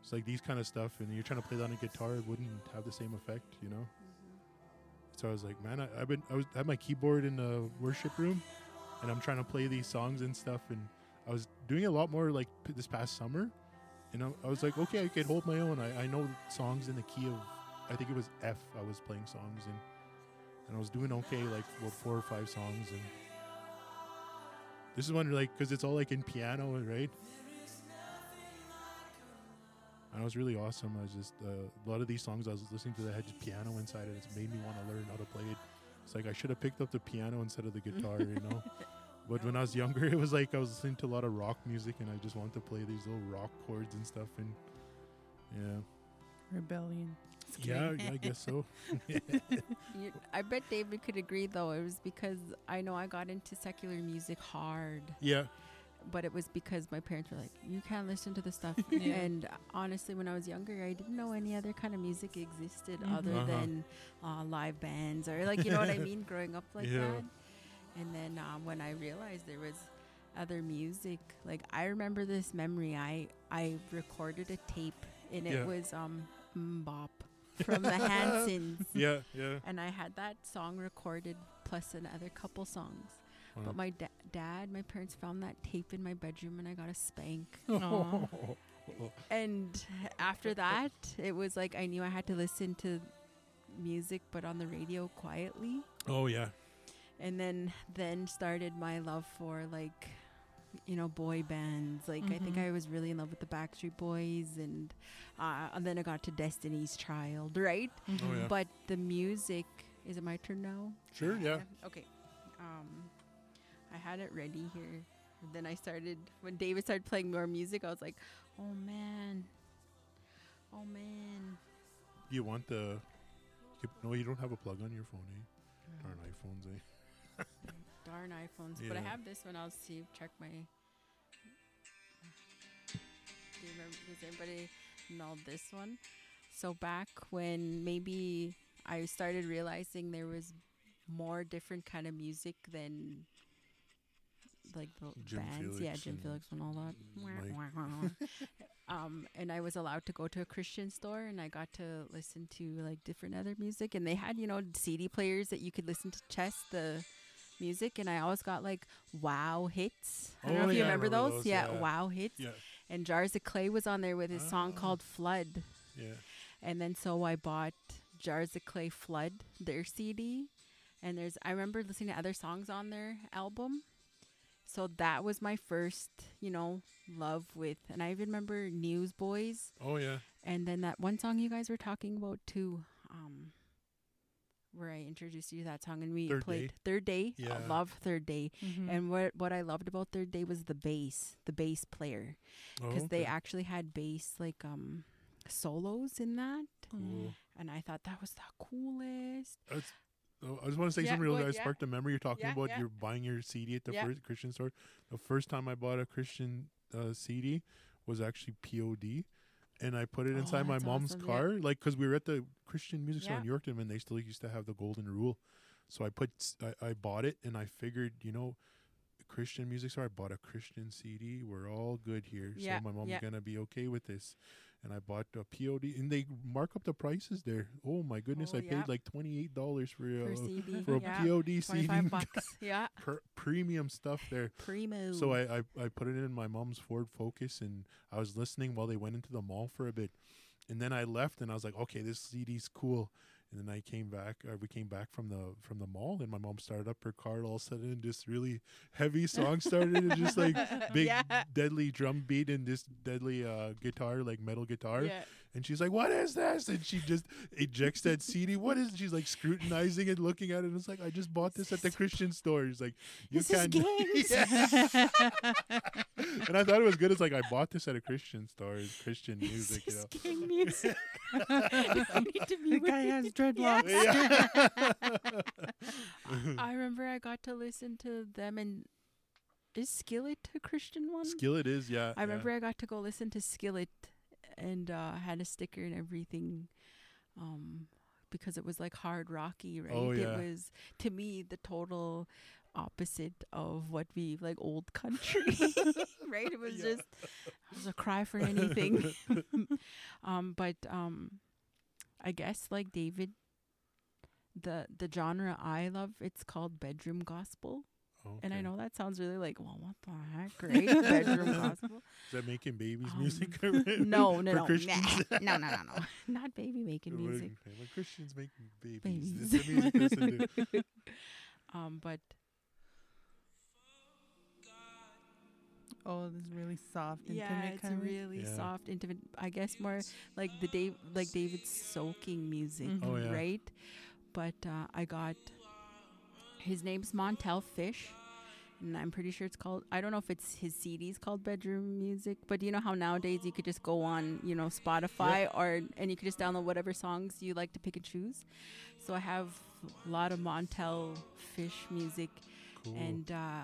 It's like these kind of stuff, and you're trying to play that on a guitar, it wouldn't have the same effect, you know. Mm-hmm. So I was like, man, I, I've been I was I had my keyboard in the worship room, and I'm trying to play these songs and stuff, and I was doing a lot more like p- this past summer, and I, I was like, okay, I could hold my own. I, I know songs in the key of, I think it was F. I was playing songs and and I was doing okay, like what four or five songs, and this is one like because it's all like in piano, right? And it was really awesome. I was just uh, a lot of these songs I was listening to that had just piano inside it. It's made me want to learn how to play it. It's like I should have picked up the piano instead of the guitar, you know. *laughs* But when I was younger, it was like I was listening to a lot of rock music, and I just wanted to play these little rock chords and stuff. And yeah, Rebellion. Just yeah, kidding. yeah, I guess so. *laughs* You, I bet David could agree though. It was because I know I got into secular music hard, yeah, but it was because my parents were like, "You can't listen to this stuff." *laughs* Yeah. And honestly, when I was younger, I didn't know any other kind of music existed Mhm. other Uh-huh. than uh, live bands or like you know what I *laughs* mean. Growing up like Yeah. that, and then um, when I realized there was other music, like I remember this memory. I I recorded a tape and Yeah. it was um MMMBop from the Hansons. *laughs* yeah, yeah. And I had that song recorded plus another couple songs. Wow. But my da- dad, my parents found that tape in my bedroom and I got a spank. *laughs* *laughs* And after that, it was like I knew I had to listen to music but on the radio quietly. oh yeah, And then then started my love for like you know boy bands. Like I think Mhm. I was really in love with the Backstreet Boys and uh, and then I got to Destiny's Child, right? Mhm. Oh, yeah. But the music is it my turn now? sure, yeah. Okay. Um, I had it ready here. And then I started when David started playing more music. I was like, "Oh man, oh man." You want the? you- No, you don't have a plug on your phone, eh? Darn iPhones, eh? Darn iPhones. But I have this one. I'll see. Check my. Do you remember? Does anybody know this one? So back when maybe I started realizing there was more different kind of music than like the Jim bands, yeah, Felix Jim and Felix and all that. *laughs* Um, and I was allowed to go to a Christian store, and I got to listen to like different other music, and they had you know CD players that you could listen to chess the music, and I always got like Wow hits. I don't know Oh, if you yeah, I remember, remember those. those, Yeah, yeah. Wow hits. Yeah, And Jars of Clay was on there with his song Ah. called Flood. yeah. And then so I bought Jars of Clay Flood, their CD. And there's I remember listening to other songs on their album. So that was my first, you know, love with and I even remember Newsboys Oh yeah. and then that one song you guys were talking about too, um where I introduced you to that song and we Third played Day. Third Day. Yeah. I Yeah. love Third Day. Mhm. And what what I loved about Third Day was the bass, the bass player Oh, because they actually had bass like um solos in that Cool. and I thought that was the coolest. That's, oh, I just want to say Yeah, something real go quick. ahead, I yeah. sparked a memory. You're talking Yeah, about yeah. you're buying your CD at the Yeah. first Christian store. The first time I bought a Christian uh, CD was actually POD, and I put it Oh, inside my mom's awesome, yeah. car, like because we were at the Christian music store in Yeah. Yorkton when they still used to have the Golden Rule. So I put I bought it, and I figured, you know. Christian music store. I bought a Christian CD. We're all good here. Yeah, so my mom's yeah. gonna be okay with this. And I bought a POD, and they mark up the prices there. Oh my goodness! Oh, I paid like twenty eight dollars for uh, a CD, for a yeah, POD CD. 25 *laughs* bucks. yeah, per- premium stuff there. primo. So I, I I put it in my mom's Ford Focus, and I was listening while they went into the mall for a bit, and then I left, and I was like, okay, this CD's cool. And then I came back. Uh, we came back from the from the mall, and my mom started up her car. All of a sudden, this really heavy song started, and just like *laughs* big Yeah. deadly drum beat and this deadly uh, guitar, like metal guitar. yeah. And she's like, "What is this?" And she just ejects that CD. What is? It? She's like scrutinizing it, looking at it. And it's like, "I just bought this at the Christian store." She's like, "You This can't." games. *laughs* Yeah. and I thought it was good. It's like I bought this at a Christian store. It's Christian music, you know. is gang music. *laughs* Need to be the guy with has you. dreadlocks. Yeah. *laughs* I remember I got to listen to them and is Skillet a Christian one? Skillet is, yeah. I remember I got to go listen to Skillet and uh, had a sticker and everything. Um, because it was like hard rocky, right? Oh, yeah. It was to me the total opposite of what we like old country, *laughs* *laughs* right? It was Yeah. just it was a cry for anything. *laughs* um, but um, I guess like David, the the genre I love, it's called bedroom gospel, Oh, and I know that sounds really like, well, what the heck, *laughs* right? bedroom gospel. Is that making babies Um, music? *laughs* *laughs* No, no, no, Christians? nah. no, no, no, no, not baby making music. When Christians make babies, Babies. this is the music they listen to. um, but Oh, this is really soft, intimate yeah, it's kind of really Yeah. soft, intimate. I guess more like the Dave, like David's soaking music, Mhm. Oh, yeah. right? But uh, I got his name's Montell Fish, and I'm pretty sure it's called. I don't know if it's his CD's called Bedroom Music, but you know how nowadays you could just go on, you know, Spotify or and you could just download whatever songs you like to pick and choose. So I have a lot of Montell Fish music Cool. and uh,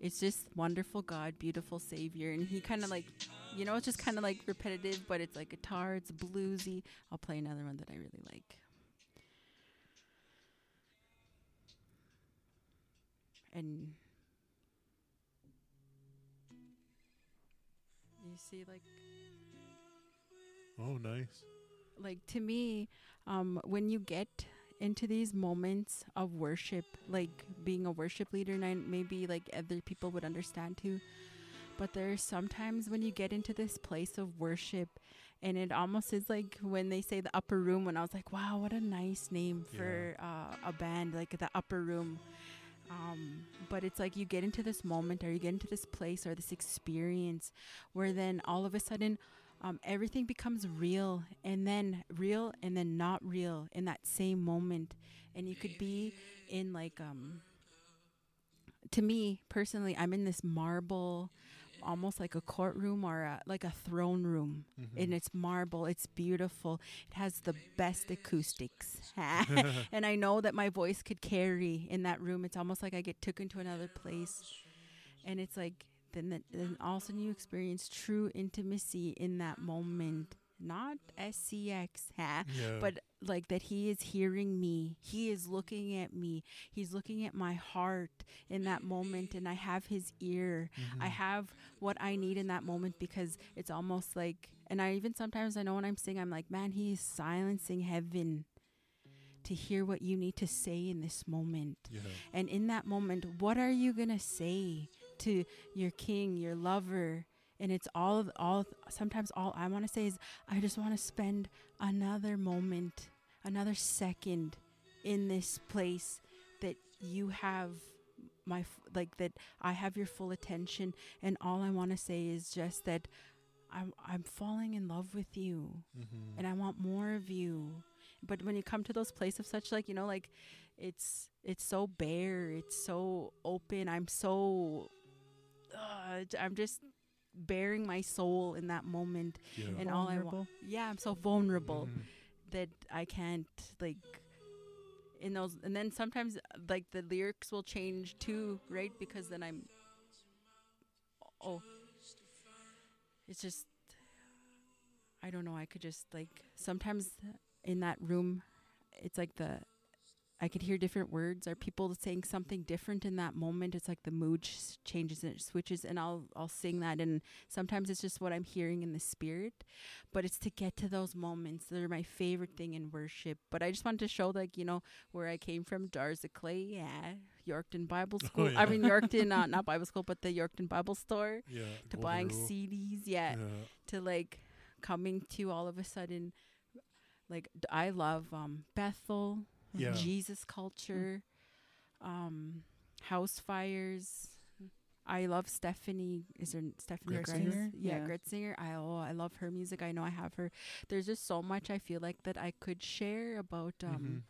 it's just wonderful God, beautiful Savior, and he kind of like, you know, it's just kind of like repetitive, but it's like guitar, it's bluesy. I'll play another one that I really like. And you see, like, oh, nice. like to me um when you get into these moments of worship like being a worship leader and I, maybe like other people would understand too but there's sometimes when you get into this place of worship and it almost is like when they say the upper room when i was like wow what a nice name for uh, a band like the upper room um, but it's like you get into this moment or you get into this place or this experience where then all of a sudden um, everything becomes real and then real and then not real in that same moment. And you could be in like um to me personally i'm in this marble almost like a courtroom or a, like a throne room. Mhm. and it's marble it's beautiful it has the best acoustics. *laughs* *laughs* And i know that my voice could carry in that room. It's almost like i get took into another place. And it's like then, the, then all of a sudden you experience true intimacy in that moment not SCX, huh? Yeah. but like that he is hearing me he is looking at me he's looking at my heart in that moment and i have his ear i Mhm. have what i need in that moment because it's almost like and i even sometimes i know when i'm singing i'm like man he is silencing heaven to hear what you need to say in this moment yeah. and in that moment, what are you going to say to your king, your lover? And it's all, all, sometimes all I want to say is, I just want to spend another moment, another second in this place that you have my, like that I have your full attention. And all I want to say is just that I'm, I'm falling in love with you Mhm. and I want more of you. But when you come to those places of such like, you know, like it's it's so bare, it's so open. I'm so uh, I'm just bearing my soul in that moment yeah. and all I want. Yeah, I'm so vulnerable Mhm. that I can't like in those and then sometimes like the lyrics will change too, right? Because then I'm oh it's just I don't know, I could just like sometimes in that room it's like the I could hear different words or people saying something different in that moment. It's like the mood sh- changes and it switches, and I'll I'll sing that, and sometimes it's just what I'm hearing in the spirit, but it's to get to those moments. They're my favorite thing in worship. But I just wanted to show like you know where I came from, Jars of Clay, yeah, Yorkton Bible School. I yeah. mean Yorkton, uh, *laughs* not Bible School, but the Yorkton Bible Store. Yeah. To buying Rule. CDs, yeah, Yeah. to like coming to all of a sudden like I love um Bethel, Yeah. Jesus culture, um house fires. I love Steffany. Is there Steffany Gretzinger? Gretz- Yeah, Yeah. Gretzinger. I oh, I love her music. I know I have her. There's just so much I feel like that I could share about um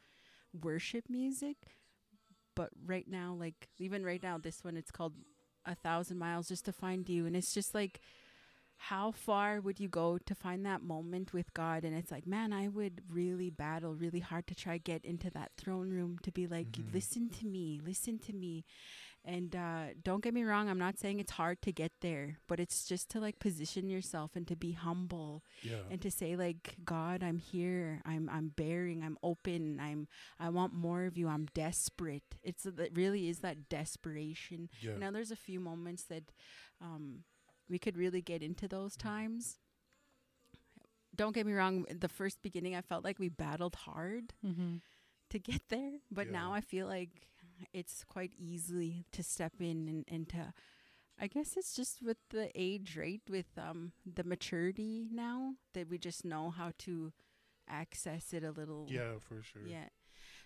worship music. But right now, like even right now, this one it's called A Thousand Miles Just to Find You, and it's just like how far would you go to find that moment with God? And it's like, man, I would really battle really hard to try get into that throne room to be like, Mhm. listen to me, listen to me. And uh, don't get me wrong, I'm not saying it's hard to get there, but it's just to like position yourself and to be humble Yeah. and to say like god i'm here i'm i'm bearing i'm open i'm i want more of you i'm desperate it's it really is that desperation yeah. now there's a few moments that um we could really get into those times don't get me wrong the first beginning i felt like we battled hard Mm-hmm. to get there but now i feel like it's quite easy to step in and, and to i guess it's just with the age right with um the maturity now that we just know how to access it a little yeah, for sure. yeah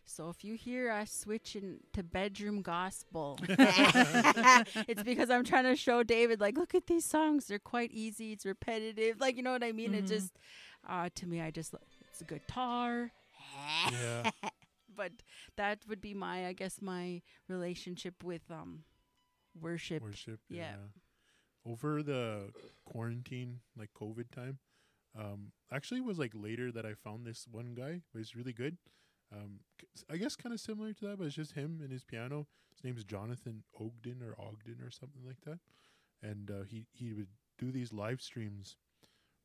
so if you hear us switching to bedroom gospel *laughs* *laughs* it's because i'm trying to show david like look at these songs they're quite easy it's repetitive like you know what i mean it Mhm. just uh to me i just, it's a guitar Yeah. *laughs* but that would be my i guess my relationship with um worship Worship. Yeah. Over the quarantine, like COVID time, um, actually it was like later that I found this one guy. It's really good. Um, I guess kind of similar to that, but it's just him and his piano. His name's Jonathan Ogden or Ogden or something like that. And uh, he he would do these live streams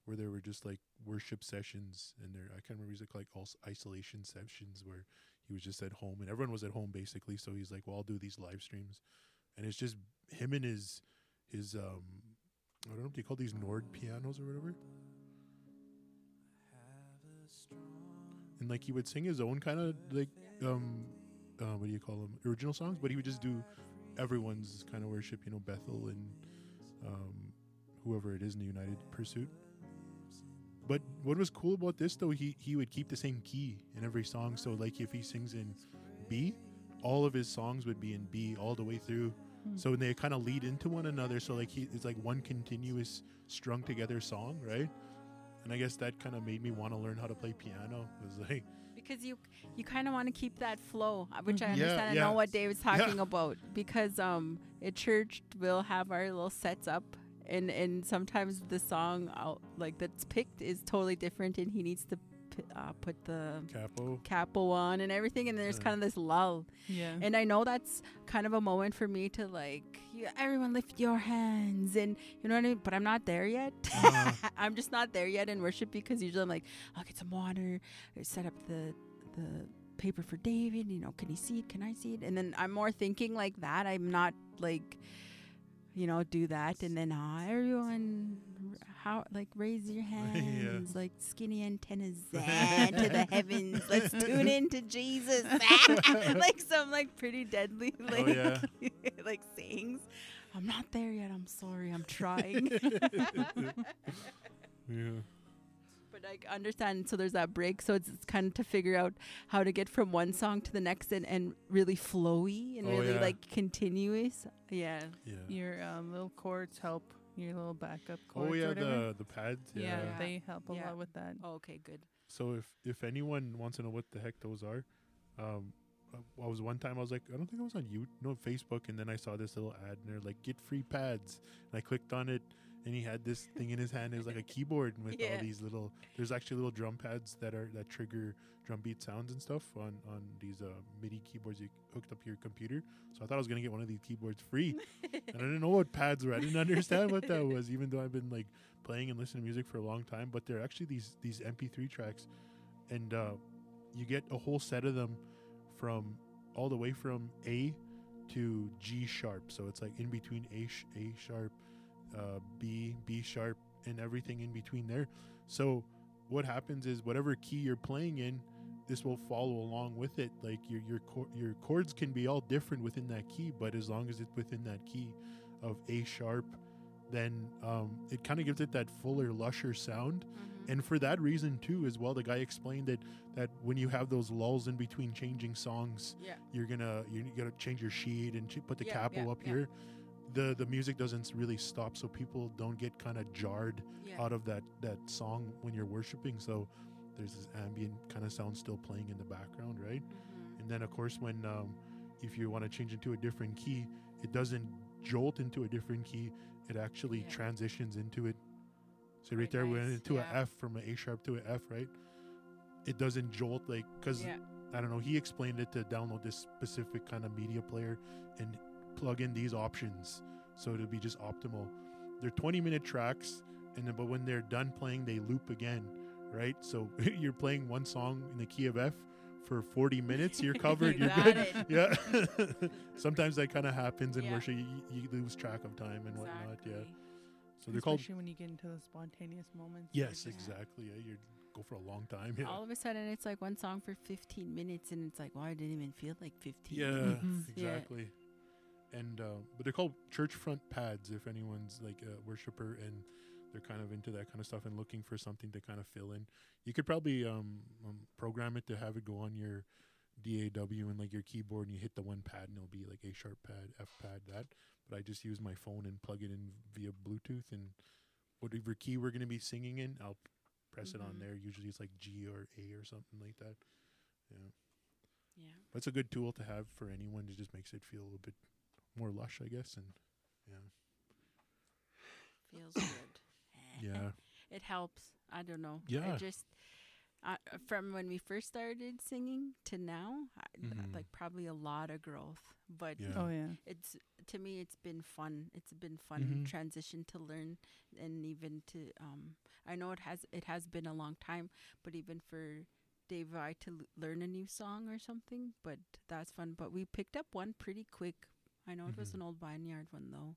where there were just like worship sessions, and there I can't remember he's like like isolation sessions where he was just at home and everyone was at home basically. So he's like, well, I'll do these live streams, and it's just him and his his um I don't know what do you call these Nord pianos or whatever. And like he would sing his own kind of like um uh, what do you call them original songs, but he would just do everyone's kind of worship, you know, Bethel and um whoever it is in the United Pursuit. But what was cool about this though, he he would keep the same key in every song. So like if he sings in B, all of his songs would be in B all the way through. So they kind of lead into one another. So like he, it's like one continuous strung together song, right? And I guess that kind of made me want to learn how to play piano. It was like, because you you kind of want to keep that flow uh, which i Mhm. Yeah, understand i yeah. know what david's Yeah. talking about because um at church we'll have our little sets up and and sometimes the song out like that's picked is totally different and he needs to uh, put the Capo. capo on and everything, and there's Yeah. kind of this lull. Yeah. And I know that's kind of a moment for me to like, yeah, everyone lift your hands, and you know what I mean. But I'm not there yet. Uh-huh. *laughs* I'm just not there yet in worship because usually I'm like, I'll get some water, set up the the paper for David. You know, can he see it? Can I see it? And then I'm more thinking like that. I'm not like, you know, do that, and then uh, everyone, how like raise your *laughs* hands, like skinny *laughs* antennas eh, to the heavens. Let's tune *laughs* in to Jesus, like some like pretty deadly like Oh, yeah. like sayings. I'm not there yet. I'm sorry. I'm trying. Yeah. But I understand. So there's that break. So it's, it's kind of to figure out how to get from one song to the next and, and really flowy and Oh, really yeah. like continuous. Yeah. Yeah. Your um, little chords help. Your little backup chords. Oh yeah, whatever. the the pads. yeah, Yeah. Yeah. they help a Yeah. lot with that. Oh, okay, good. So if if anyone wants to know what the heck those are, um, I- I was one time I was like I don't think I was on you no Facebook, and then I saw this little ad and they're like get free pads, and I clicked on it, and he had this thing in his hand. It was like a keyboard *laughs* with all these little. There's actually little drum pads that are that trigger drum beat sounds and stuff on on these uh, MIDI keyboards you hooked up to your computer. So I thought I was gonna get one of these keyboards free, *laughs* and I didn't know what pads were. I didn't understand what that was, even though I've been like playing and listening to music for a long time. But they're actually these these MP3 tracks, and uh, you get a whole set of them from all the way from A to G sharp. So it's like in between A sh- A sharp, uh, B B sharp, and everything in between there. So what happens is whatever key you're playing in, this will follow along with it. Like your your your chords can be all different within that key, but as long as it's within that key of A sharp, then um, it kind of gives it that fuller, lusher sound. And for that reason too, as well, the guy explained that that when you have those lulls in between changing songs, Yeah. you're gonna you're gonna change your sheet and put the Yeah, capo yeah, up yeah. here. The the music doesn't really stop, so people don't get kind of jarred Yeah. out of that that song when you're worshiping. So there's this ambient kind of sound still playing in the background, right? Mhm. And then of course when um, if you want to change into a different key, it doesn't jolt into a different key. It actually Yeah. transitions into it. So Very right there, we went into a yeah. F from an A sharp to an F, right? It doesn't jolt like because. I don't know. He explained it to download this specific kind of media player and plug in these options, so it'll be just optimal. They're 20 minute tracks, and then but when they're done playing, they loop again, right? So *laughs* you're playing one song in the key of F for 40 minutes. You're *laughs* covered. You you're good. it. Yeah. *laughs* Sometimes that kind of happens in Yeah. worship. You, you lose track of time and whatnot. Yeah. Exactly. So they're called. Especially when you get into the spontaneous moments. Yes, exactly. Yeah, you go for a long time. Yeah. All of a sudden, it's like one song for 15 minutes, and it's like, well, I didn't even feel like 15. Yeah, minutes. Mhm. Yeah. exactly. And uh, but they're called church front pads. If anyone's like a worshiper and they're kind of into that kind of stuff and looking for something to kind of fill in, you could probably um, um program it to have it go on your DAW and like your keyboard, and you hit the one pad, and it'll be like A sharp pad, F pad, that. But I just use my phone and plug it in via Bluetooth, and whatever key we're gonna be singing in, I'll press it on Mhm. there. Usually it's like G or A or something like that. Yeah. Yeah. It's a good tool to have for anyone. It just makes it feel a little bit more lush, I guess. And yeah, Feels good. *coughs* yeah, *laughs* It helps. I don't know. Yeah. I just uh, from when we first started singing to now, I, th- Mhm. like probably a lot of growth. But yeah, Oh yeah. it's to me, it's been fun. It's been fun Mhm. transition to learn and even to um. I know it has it has been a long time, but even for Dave and I to l- learn a new song or something, but that's fun. But we picked up one pretty quick. I know it was an old vineyard one though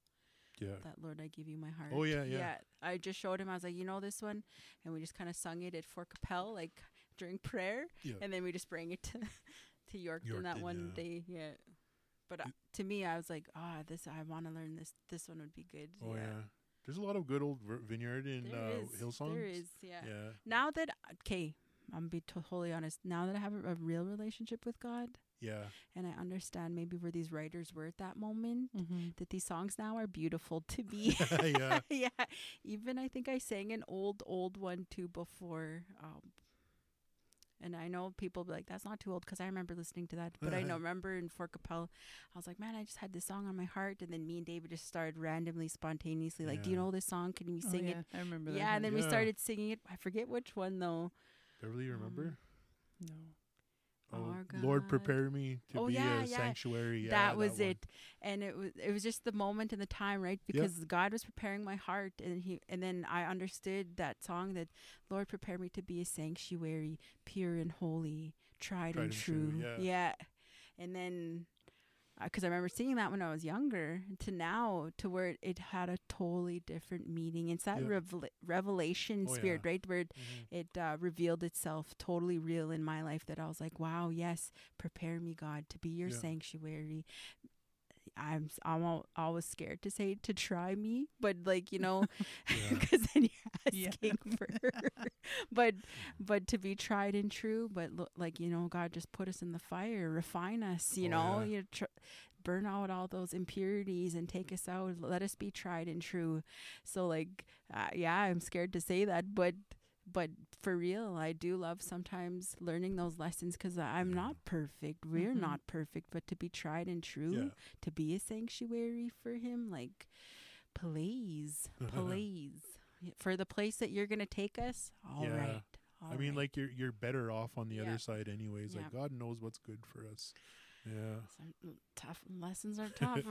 yeah. that Lord I give you my heart. Oh, yeah, yeah. Yeah. I just showed him. I was like, you know this one, and we just kind of sung it at Fort Qu'Appelle like during prayer, Yeah. and then we just bring it to *laughs* to Yorkton, that one yeah. day. Yeah. But uh, to me, I was like, ah, this I want to learn this. This one would be good. Oh yeah. There's a lot of good old vineyard in There uh, is. Hillsong. There is. Yeah. Yeah. Now that okay, I'm be totally honest. Now that I have a, a real relationship with God, Yeah. and I understand maybe where these writers were at that moment, Mm-hmm. that these songs now are beautiful to be. *laughs* yeah. *laughs* yeah. Even I think I sang an old, old one too before. Um, and I know people be like, that's not too old because I remember listening to that. But I know, *laughs* remember in Fort Qu'Appelle, I was like, man, I just had this song on my heart. And then me and David just started randomly, spontaneously, like, do you know this song? Can we Oh, sing yeah, it? I remember that. Yeah. And then we started singing it. I forget which one though. Beverly, you Um, remember? No. Oh, Lord, prepare me to Oh, be yeah, a yeah. sanctuary. Yeah, that was one. it and it was it was just the moment and the time right because god was preparing my heart and he and then i understood that song that lord prepare me to be a sanctuary pure and holy tried, and, true, yeah. and then because I remember seeing that when I was younger to now to where it, had a totally different meaning. It's that Yeah. revel- revelation Oh, spirit, yeah. right? Where it, Mhm. it uh, revealed itself totally real in my life that I was like, wow, yes, prepare me, God, to be your Yeah. sanctuary. I'm I'm al- always scared to say to try me, but like you know, *laughs* *laughs* Yeah. because then you're *laughs* Yeah. asking for, but but to be tried and true. But look, like you know, God just put us in the fire, refine us. You Oh, know, yeah. you tr- burn out all those impurities and take us out. Let us be tried and true. So like, uh, yeah, I'm scared to say that, but but for real, I do love sometimes learning those lessons because I'm Yeah. not perfect. We're Mhm. not perfect, but to be tried and true, Yeah. to be a sanctuary for Him, like, please, *laughs* please, for the place that you're gonna take us. All right. Yeah. I mean, like you're you're better off on the Yeah. other side, anyways. Like God knows what's good for us. Yeah, Some mm, tough lessons are *laughs* tough.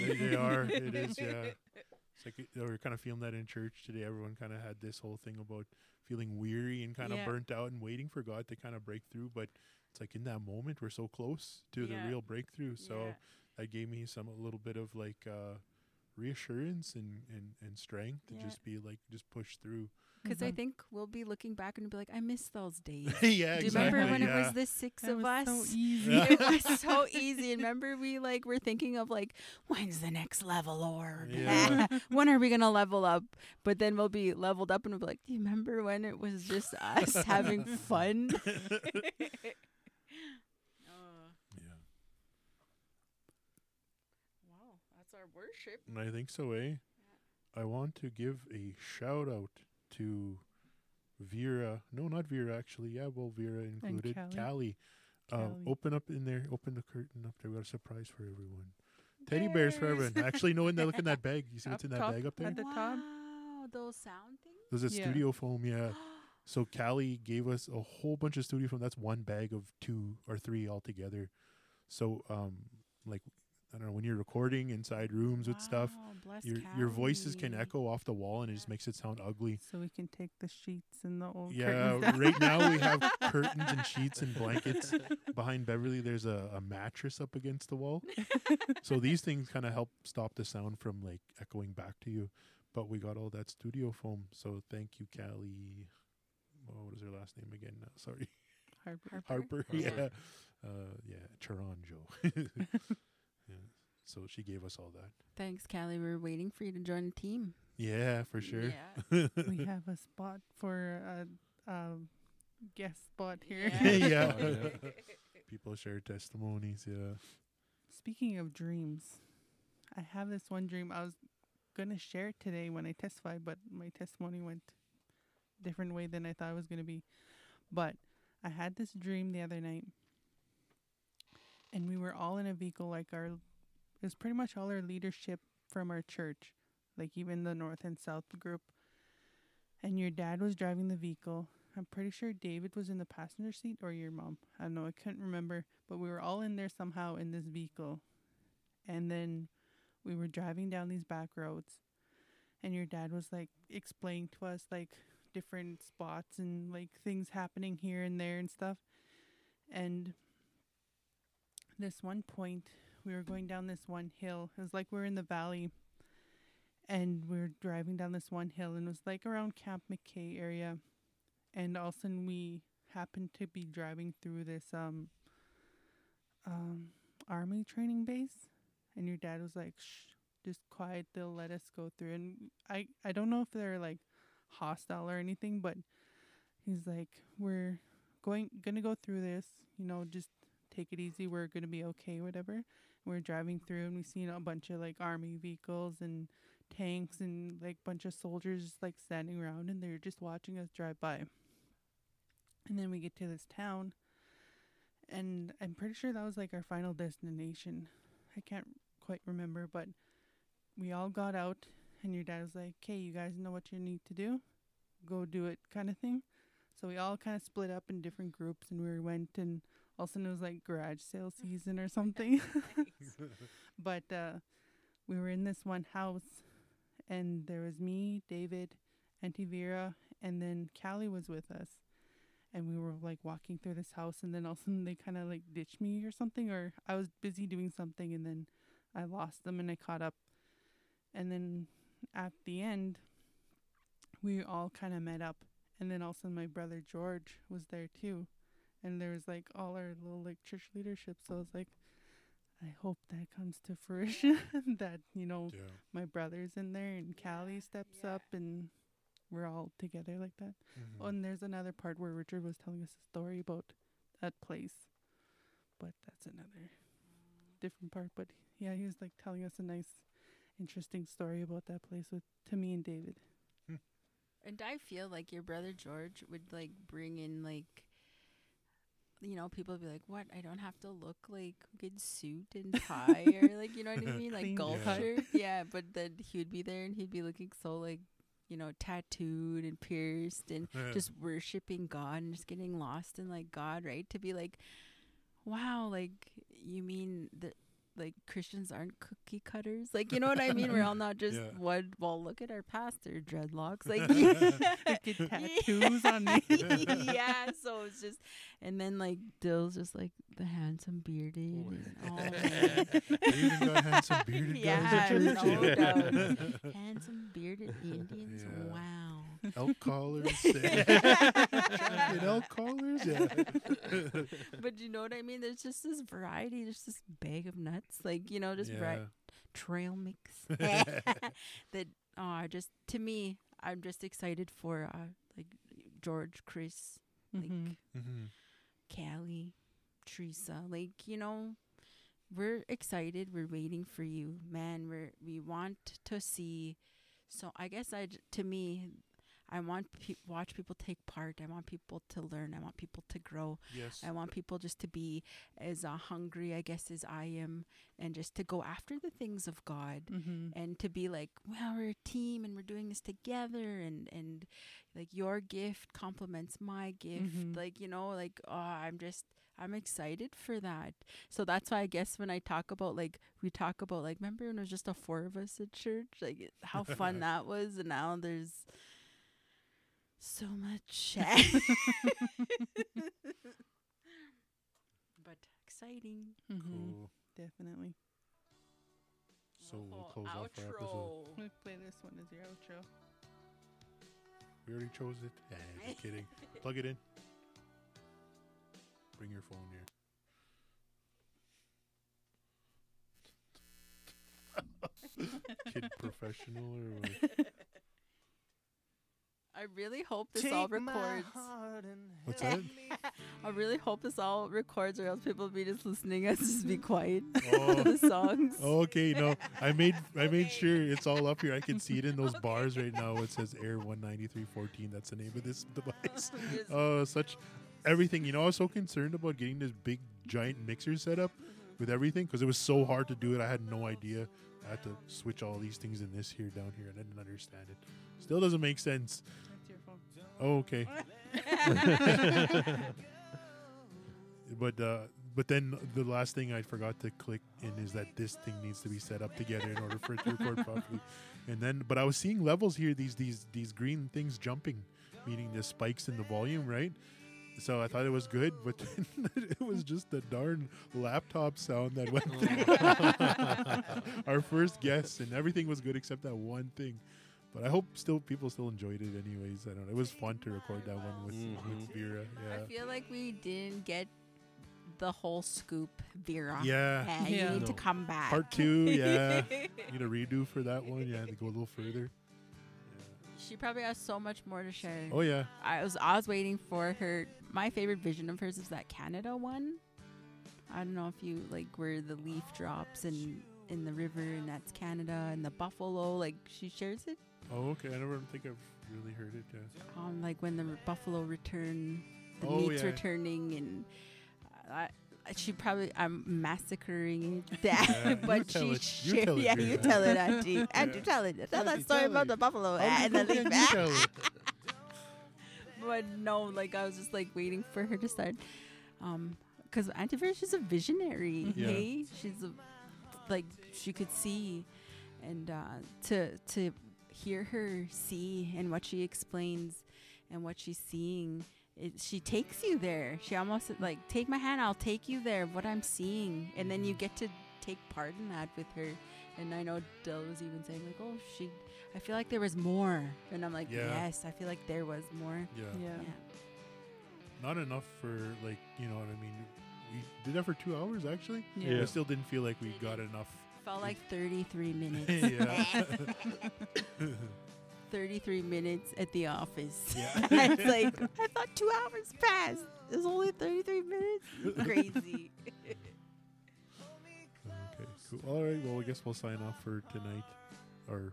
they, they are. It is. Yeah. *laughs* It's like were kind of feeling that in church today. Everyone kind of had this whole thing about feeling weary and kind of burnt out and waiting for God to kind of break through. But it's like in that moment we're so close to Yeah. the real breakthrough. So Yeah. that gave me some a little bit of like uh, reassurance and, and, and strength to Yeah. just be like just push through. Because I Mhm. think we'll be looking back and be like, I miss those days. *laughs* yeah, Do you exactly. remember when yeah. it was the six That of was us? so easy. Yeah. *laughs* it was so *laughs* easy. And remember, we like were thinking of like, when's the next level, Lord? Yeah. when are we gonna level up? But then we'll be leveled up, and we'll be like, do you remember when it was just us having fun? Oh, yeah. wow, that's our worship. And I think so, eh? I want to give a shout out to Vera. No, not Vera, actually. Yeah, well, Vera included. Callie. Callie. Um, Callie. open up in there. Open the curtain up there. We got a surprise for everyone. Teddy bears for everyone. Actually, no, in that, look in that *laughs* bag. You see what's in that top bag up there? at the top. Wow, those sound things. There's a Yeah. studio foam, yeah. *gasps* So Callie gave us a whole bunch of studio foam. That's one bag of two or three altogether. So, um, like, I don't know, when you're recording inside rooms with stuff, Wow, bless your your voices can echo off the wall and it just makes it sound ugly. So we can take the sheets and the old Yeah, curtains right now we have *laughs* curtains and sheets and blankets. Behind Beverly, there's a, a mattress up against the wall. so *laughs* these things kind of help stop the sound from like echoing back to you. But we got all that studio foam. So thank you, Callie. Oh, what is her last name again? Uh, sorry, Harper. Harper. Harper. Yeah, uh, yeah, Charanjo. *laughs* yeah. So she gave us all that. Thanks, Callie. We're waiting for you to join the team. Yeah, for sure. Yeah. *laughs* we have a spot for a, a guest spot here. Yeah. *laughs* yeah. Oh, *laughs* yeah. People share testimonies. Yeah. Speaking of dreams, I have this one dream. I was gonna share today when I testify, but my testimony went different way than I thought it was gonna be. But I had this dream the other night, and we were all in a vehicle. Like our, it was pretty much all our leadership from our church, like even the North and South group. And your dad was driving the vehicle. I'm pretty sure David was in the passenger seat or your mom. I don't know. I couldn't remember but we were all in there somehow in this vehicle. And then we were driving down these back roads and your dad was like explaining to us like different spots and like things happening here and there and stuff. And this one point we were going down this one hill. It was like we are in the valley. And we were driving down this one hill and it was like around Camp McKay area. And all of a sudden we happened to be driving through this um um army training base. And your dad was like shh just quiet. They'll let us go through. And i i don't know if they're like hostile or anything but he's like we're going gonna go through this. You know just take it easy. We're gonna be okay whatever we're driving through and we seen a bunch of like army vehicles and tanks and like bunch of soldiers just like standing around and they're just watching us drive by and then we get to this town and I'm pretty sure that was like our final destination. I can't quite remember, but we all got out, and your dad was like, "Okay, you guys know what you need to do, go do it," kind of thing. So we all kind of split up in different groups, and we went and all of a sudden it was like garage sale season or *laughs* something. *laughs* but uh, we were in this one house, and there was me, David, Auntie Vera, and then Callie was with us. And we were like walking through this house, and then all of a sudden they kind of like ditched me or something, or I was busy doing something, and then I lost them and I caught up. And then at the end, we all kind of met up. And then also my brother George was there too. And there was like all our little like church leadership. So I was like, I hope that comes to *laughs* fruition. that, you know, Yeah. my brother's in there and Callie steps Yeah. up and we're all together like that. Mhm. Oh, and there's another part where Richard was telling us a story about that place. But that's another different part. But yeah, he was like telling us a nice, interesting story about that place with to me and David. And I feel like your brother George would like bring in like you know, people would be like, What? I don't have to look like good suit and *laughs* tie or like you know what I mean? Like golf cut. shirt. Yeah, but then he would be there and he'd be looking so like you know, tattooed and pierced and just worshiping God and just getting lost in like God, right? To be like, wow, like you mean that like Christians aren't cookie cutters? Like you know what I mean? We're all *laughs* not just Yeah. one. Well, look at our pastor dreadlocks, *laughs* like Get *laughs* tattoos on me. yeah, so it's just, and then like Dill's just like the handsome bearded. and all. They even got handsome bearded guys yeah, at no handsome bearded Indians. Yeah. Wow. *laughs* elk collars. *laughs* Champion elk collars. Yeah. *laughs* But you know what I mean? There's just this variety. There's this bag of nuts, like you know, just yeah. vari- trail mix. that oh, just to me, I'm just excited for uh like George, Chris, like Mhm. Mhm. Callie, Teresa, like you know, we're excited. We're waiting for you, man. We're we want to see. So I guess I j- to me, I want pe- watch people take part. I want people to learn. I want people to grow. Yes. I want people just to be as uh, hungry, I guess, as I am, and just to go after the things of God Mhm. and to be like, well, we're a team and we're doing this together, and and like your gift complements my gift, Mhm. like you know, like oh, I'm just I'm excited for that. So that's why I guess when I talk about like we talk about like remember when it was just the four of us at church, like how fun *laughs* that was, and now there's so much. *laughs* but exciting. Mhm. Cool. Definitely. So we'll close off our episode. We'll play this one as your outro. We already chose it. Yeah, just kidding. *laughs* Plug it in. Bring your phone here. *laughs* Kid professional or what? I really hope this all records. What's that? *laughs* I really hope this all records, or else people will be just listening us *laughs* just be quiet *laughs* Oh. to the songs. Oh, okay, no, I made I made sure it's all up here. I can see it in those bars right now. It says Air one ninety three fourteen. That's the name of this device. Yes. Oh, such everything. You know, I was so concerned about getting this big giant mixer set up with everything because it was so hard to do it. I had no idea. I had to switch all these things in this here down here, and I didn't understand it. Still doesn't make sense. That's your phone. Oh, okay. *laughs* but uh, but then the last thing I forgot to click in is that this thing needs to be set up together in order for it to record properly. And then, but I was seeing levels here. These these these green things jumping, meaning the spikes in the volume, right? So I thought it was good, *laughs* but then it was just the darn laptop sound that went *laughs* through our first guess, and everything was good except that one thing. But I hope still people still enjoyed it anyways. I don't know. It was fun to record that one with, with Mhm. Vera. I feel like we didn't get the whole scoop, Vera. Yeah. Yeah, you Yeah. need to come back. Part two, yeah. *laughs* You need a redo for that one. Yeah, to go a little further. She probably has so much more to share. Oh yeah. I was I was waiting for her. My favorite vision of hers is that Canada one. I don't know if you like where the leaf drops in in the river and that's Canada and the buffalo. Like she shares it. Oh okay. I never think I've really heard it. Yeah. Um, like when the r- buffalo return, the Oh, meat's yeah. returning, and I, I- she probably I'm massacring *laughs* that, Yeah, you but tell she it. You shared. tell it, yeah, you tell it, Auntie. *laughs* Tell it. Tell that Auntie, story tell about it. the buffalo and you the leaf. again? You tell it. *laughs* one. No, like I was just like waiting for her to start. Um, because Auntie Vera, she's a visionary. Yeah. Hey, she's a, like she could see, and uh, to to hear her see and what she explains and what she's seeing. It, she takes you there. She almost like take my hand. I'll take you there. What I'm seeing, and then you mm-hmm. get to take part in that with her. And I know Dill was even saying like, "Oh, she." I feel like there was more, and I'm like, Yeah. "Yes, I feel like there was more." Yeah. Yeah. Yeah. Not enough for like you know what I mean. We did that for two hours actually. Yeah. Yeah. I still didn't feel like we got enough. Felt like 33 minutes. *laughs* yeah. *laughs* 33 minutes at the office. Yeah. *laughs* it's like, I thought two hours passed. It was only 33 minutes. Crazy. Okay, cool. All right. Well, I guess we'll sign off for tonight, or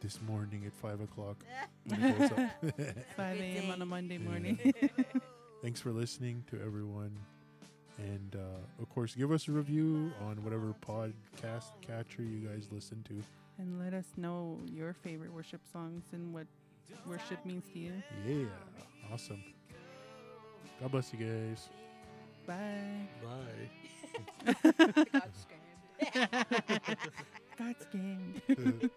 this morning at five o'clock. when it goes up. 5 a.m. on a day. Monday Yeah. morning. Thanks for listening to everyone, and uh, of course, give us a review on whatever podcast catcher you guys listen to. And let us know your favorite worship songs and what worship means to you. Yeah. Awesome. God bless you guys. Bye. Bye. God's Gang. God's Gang.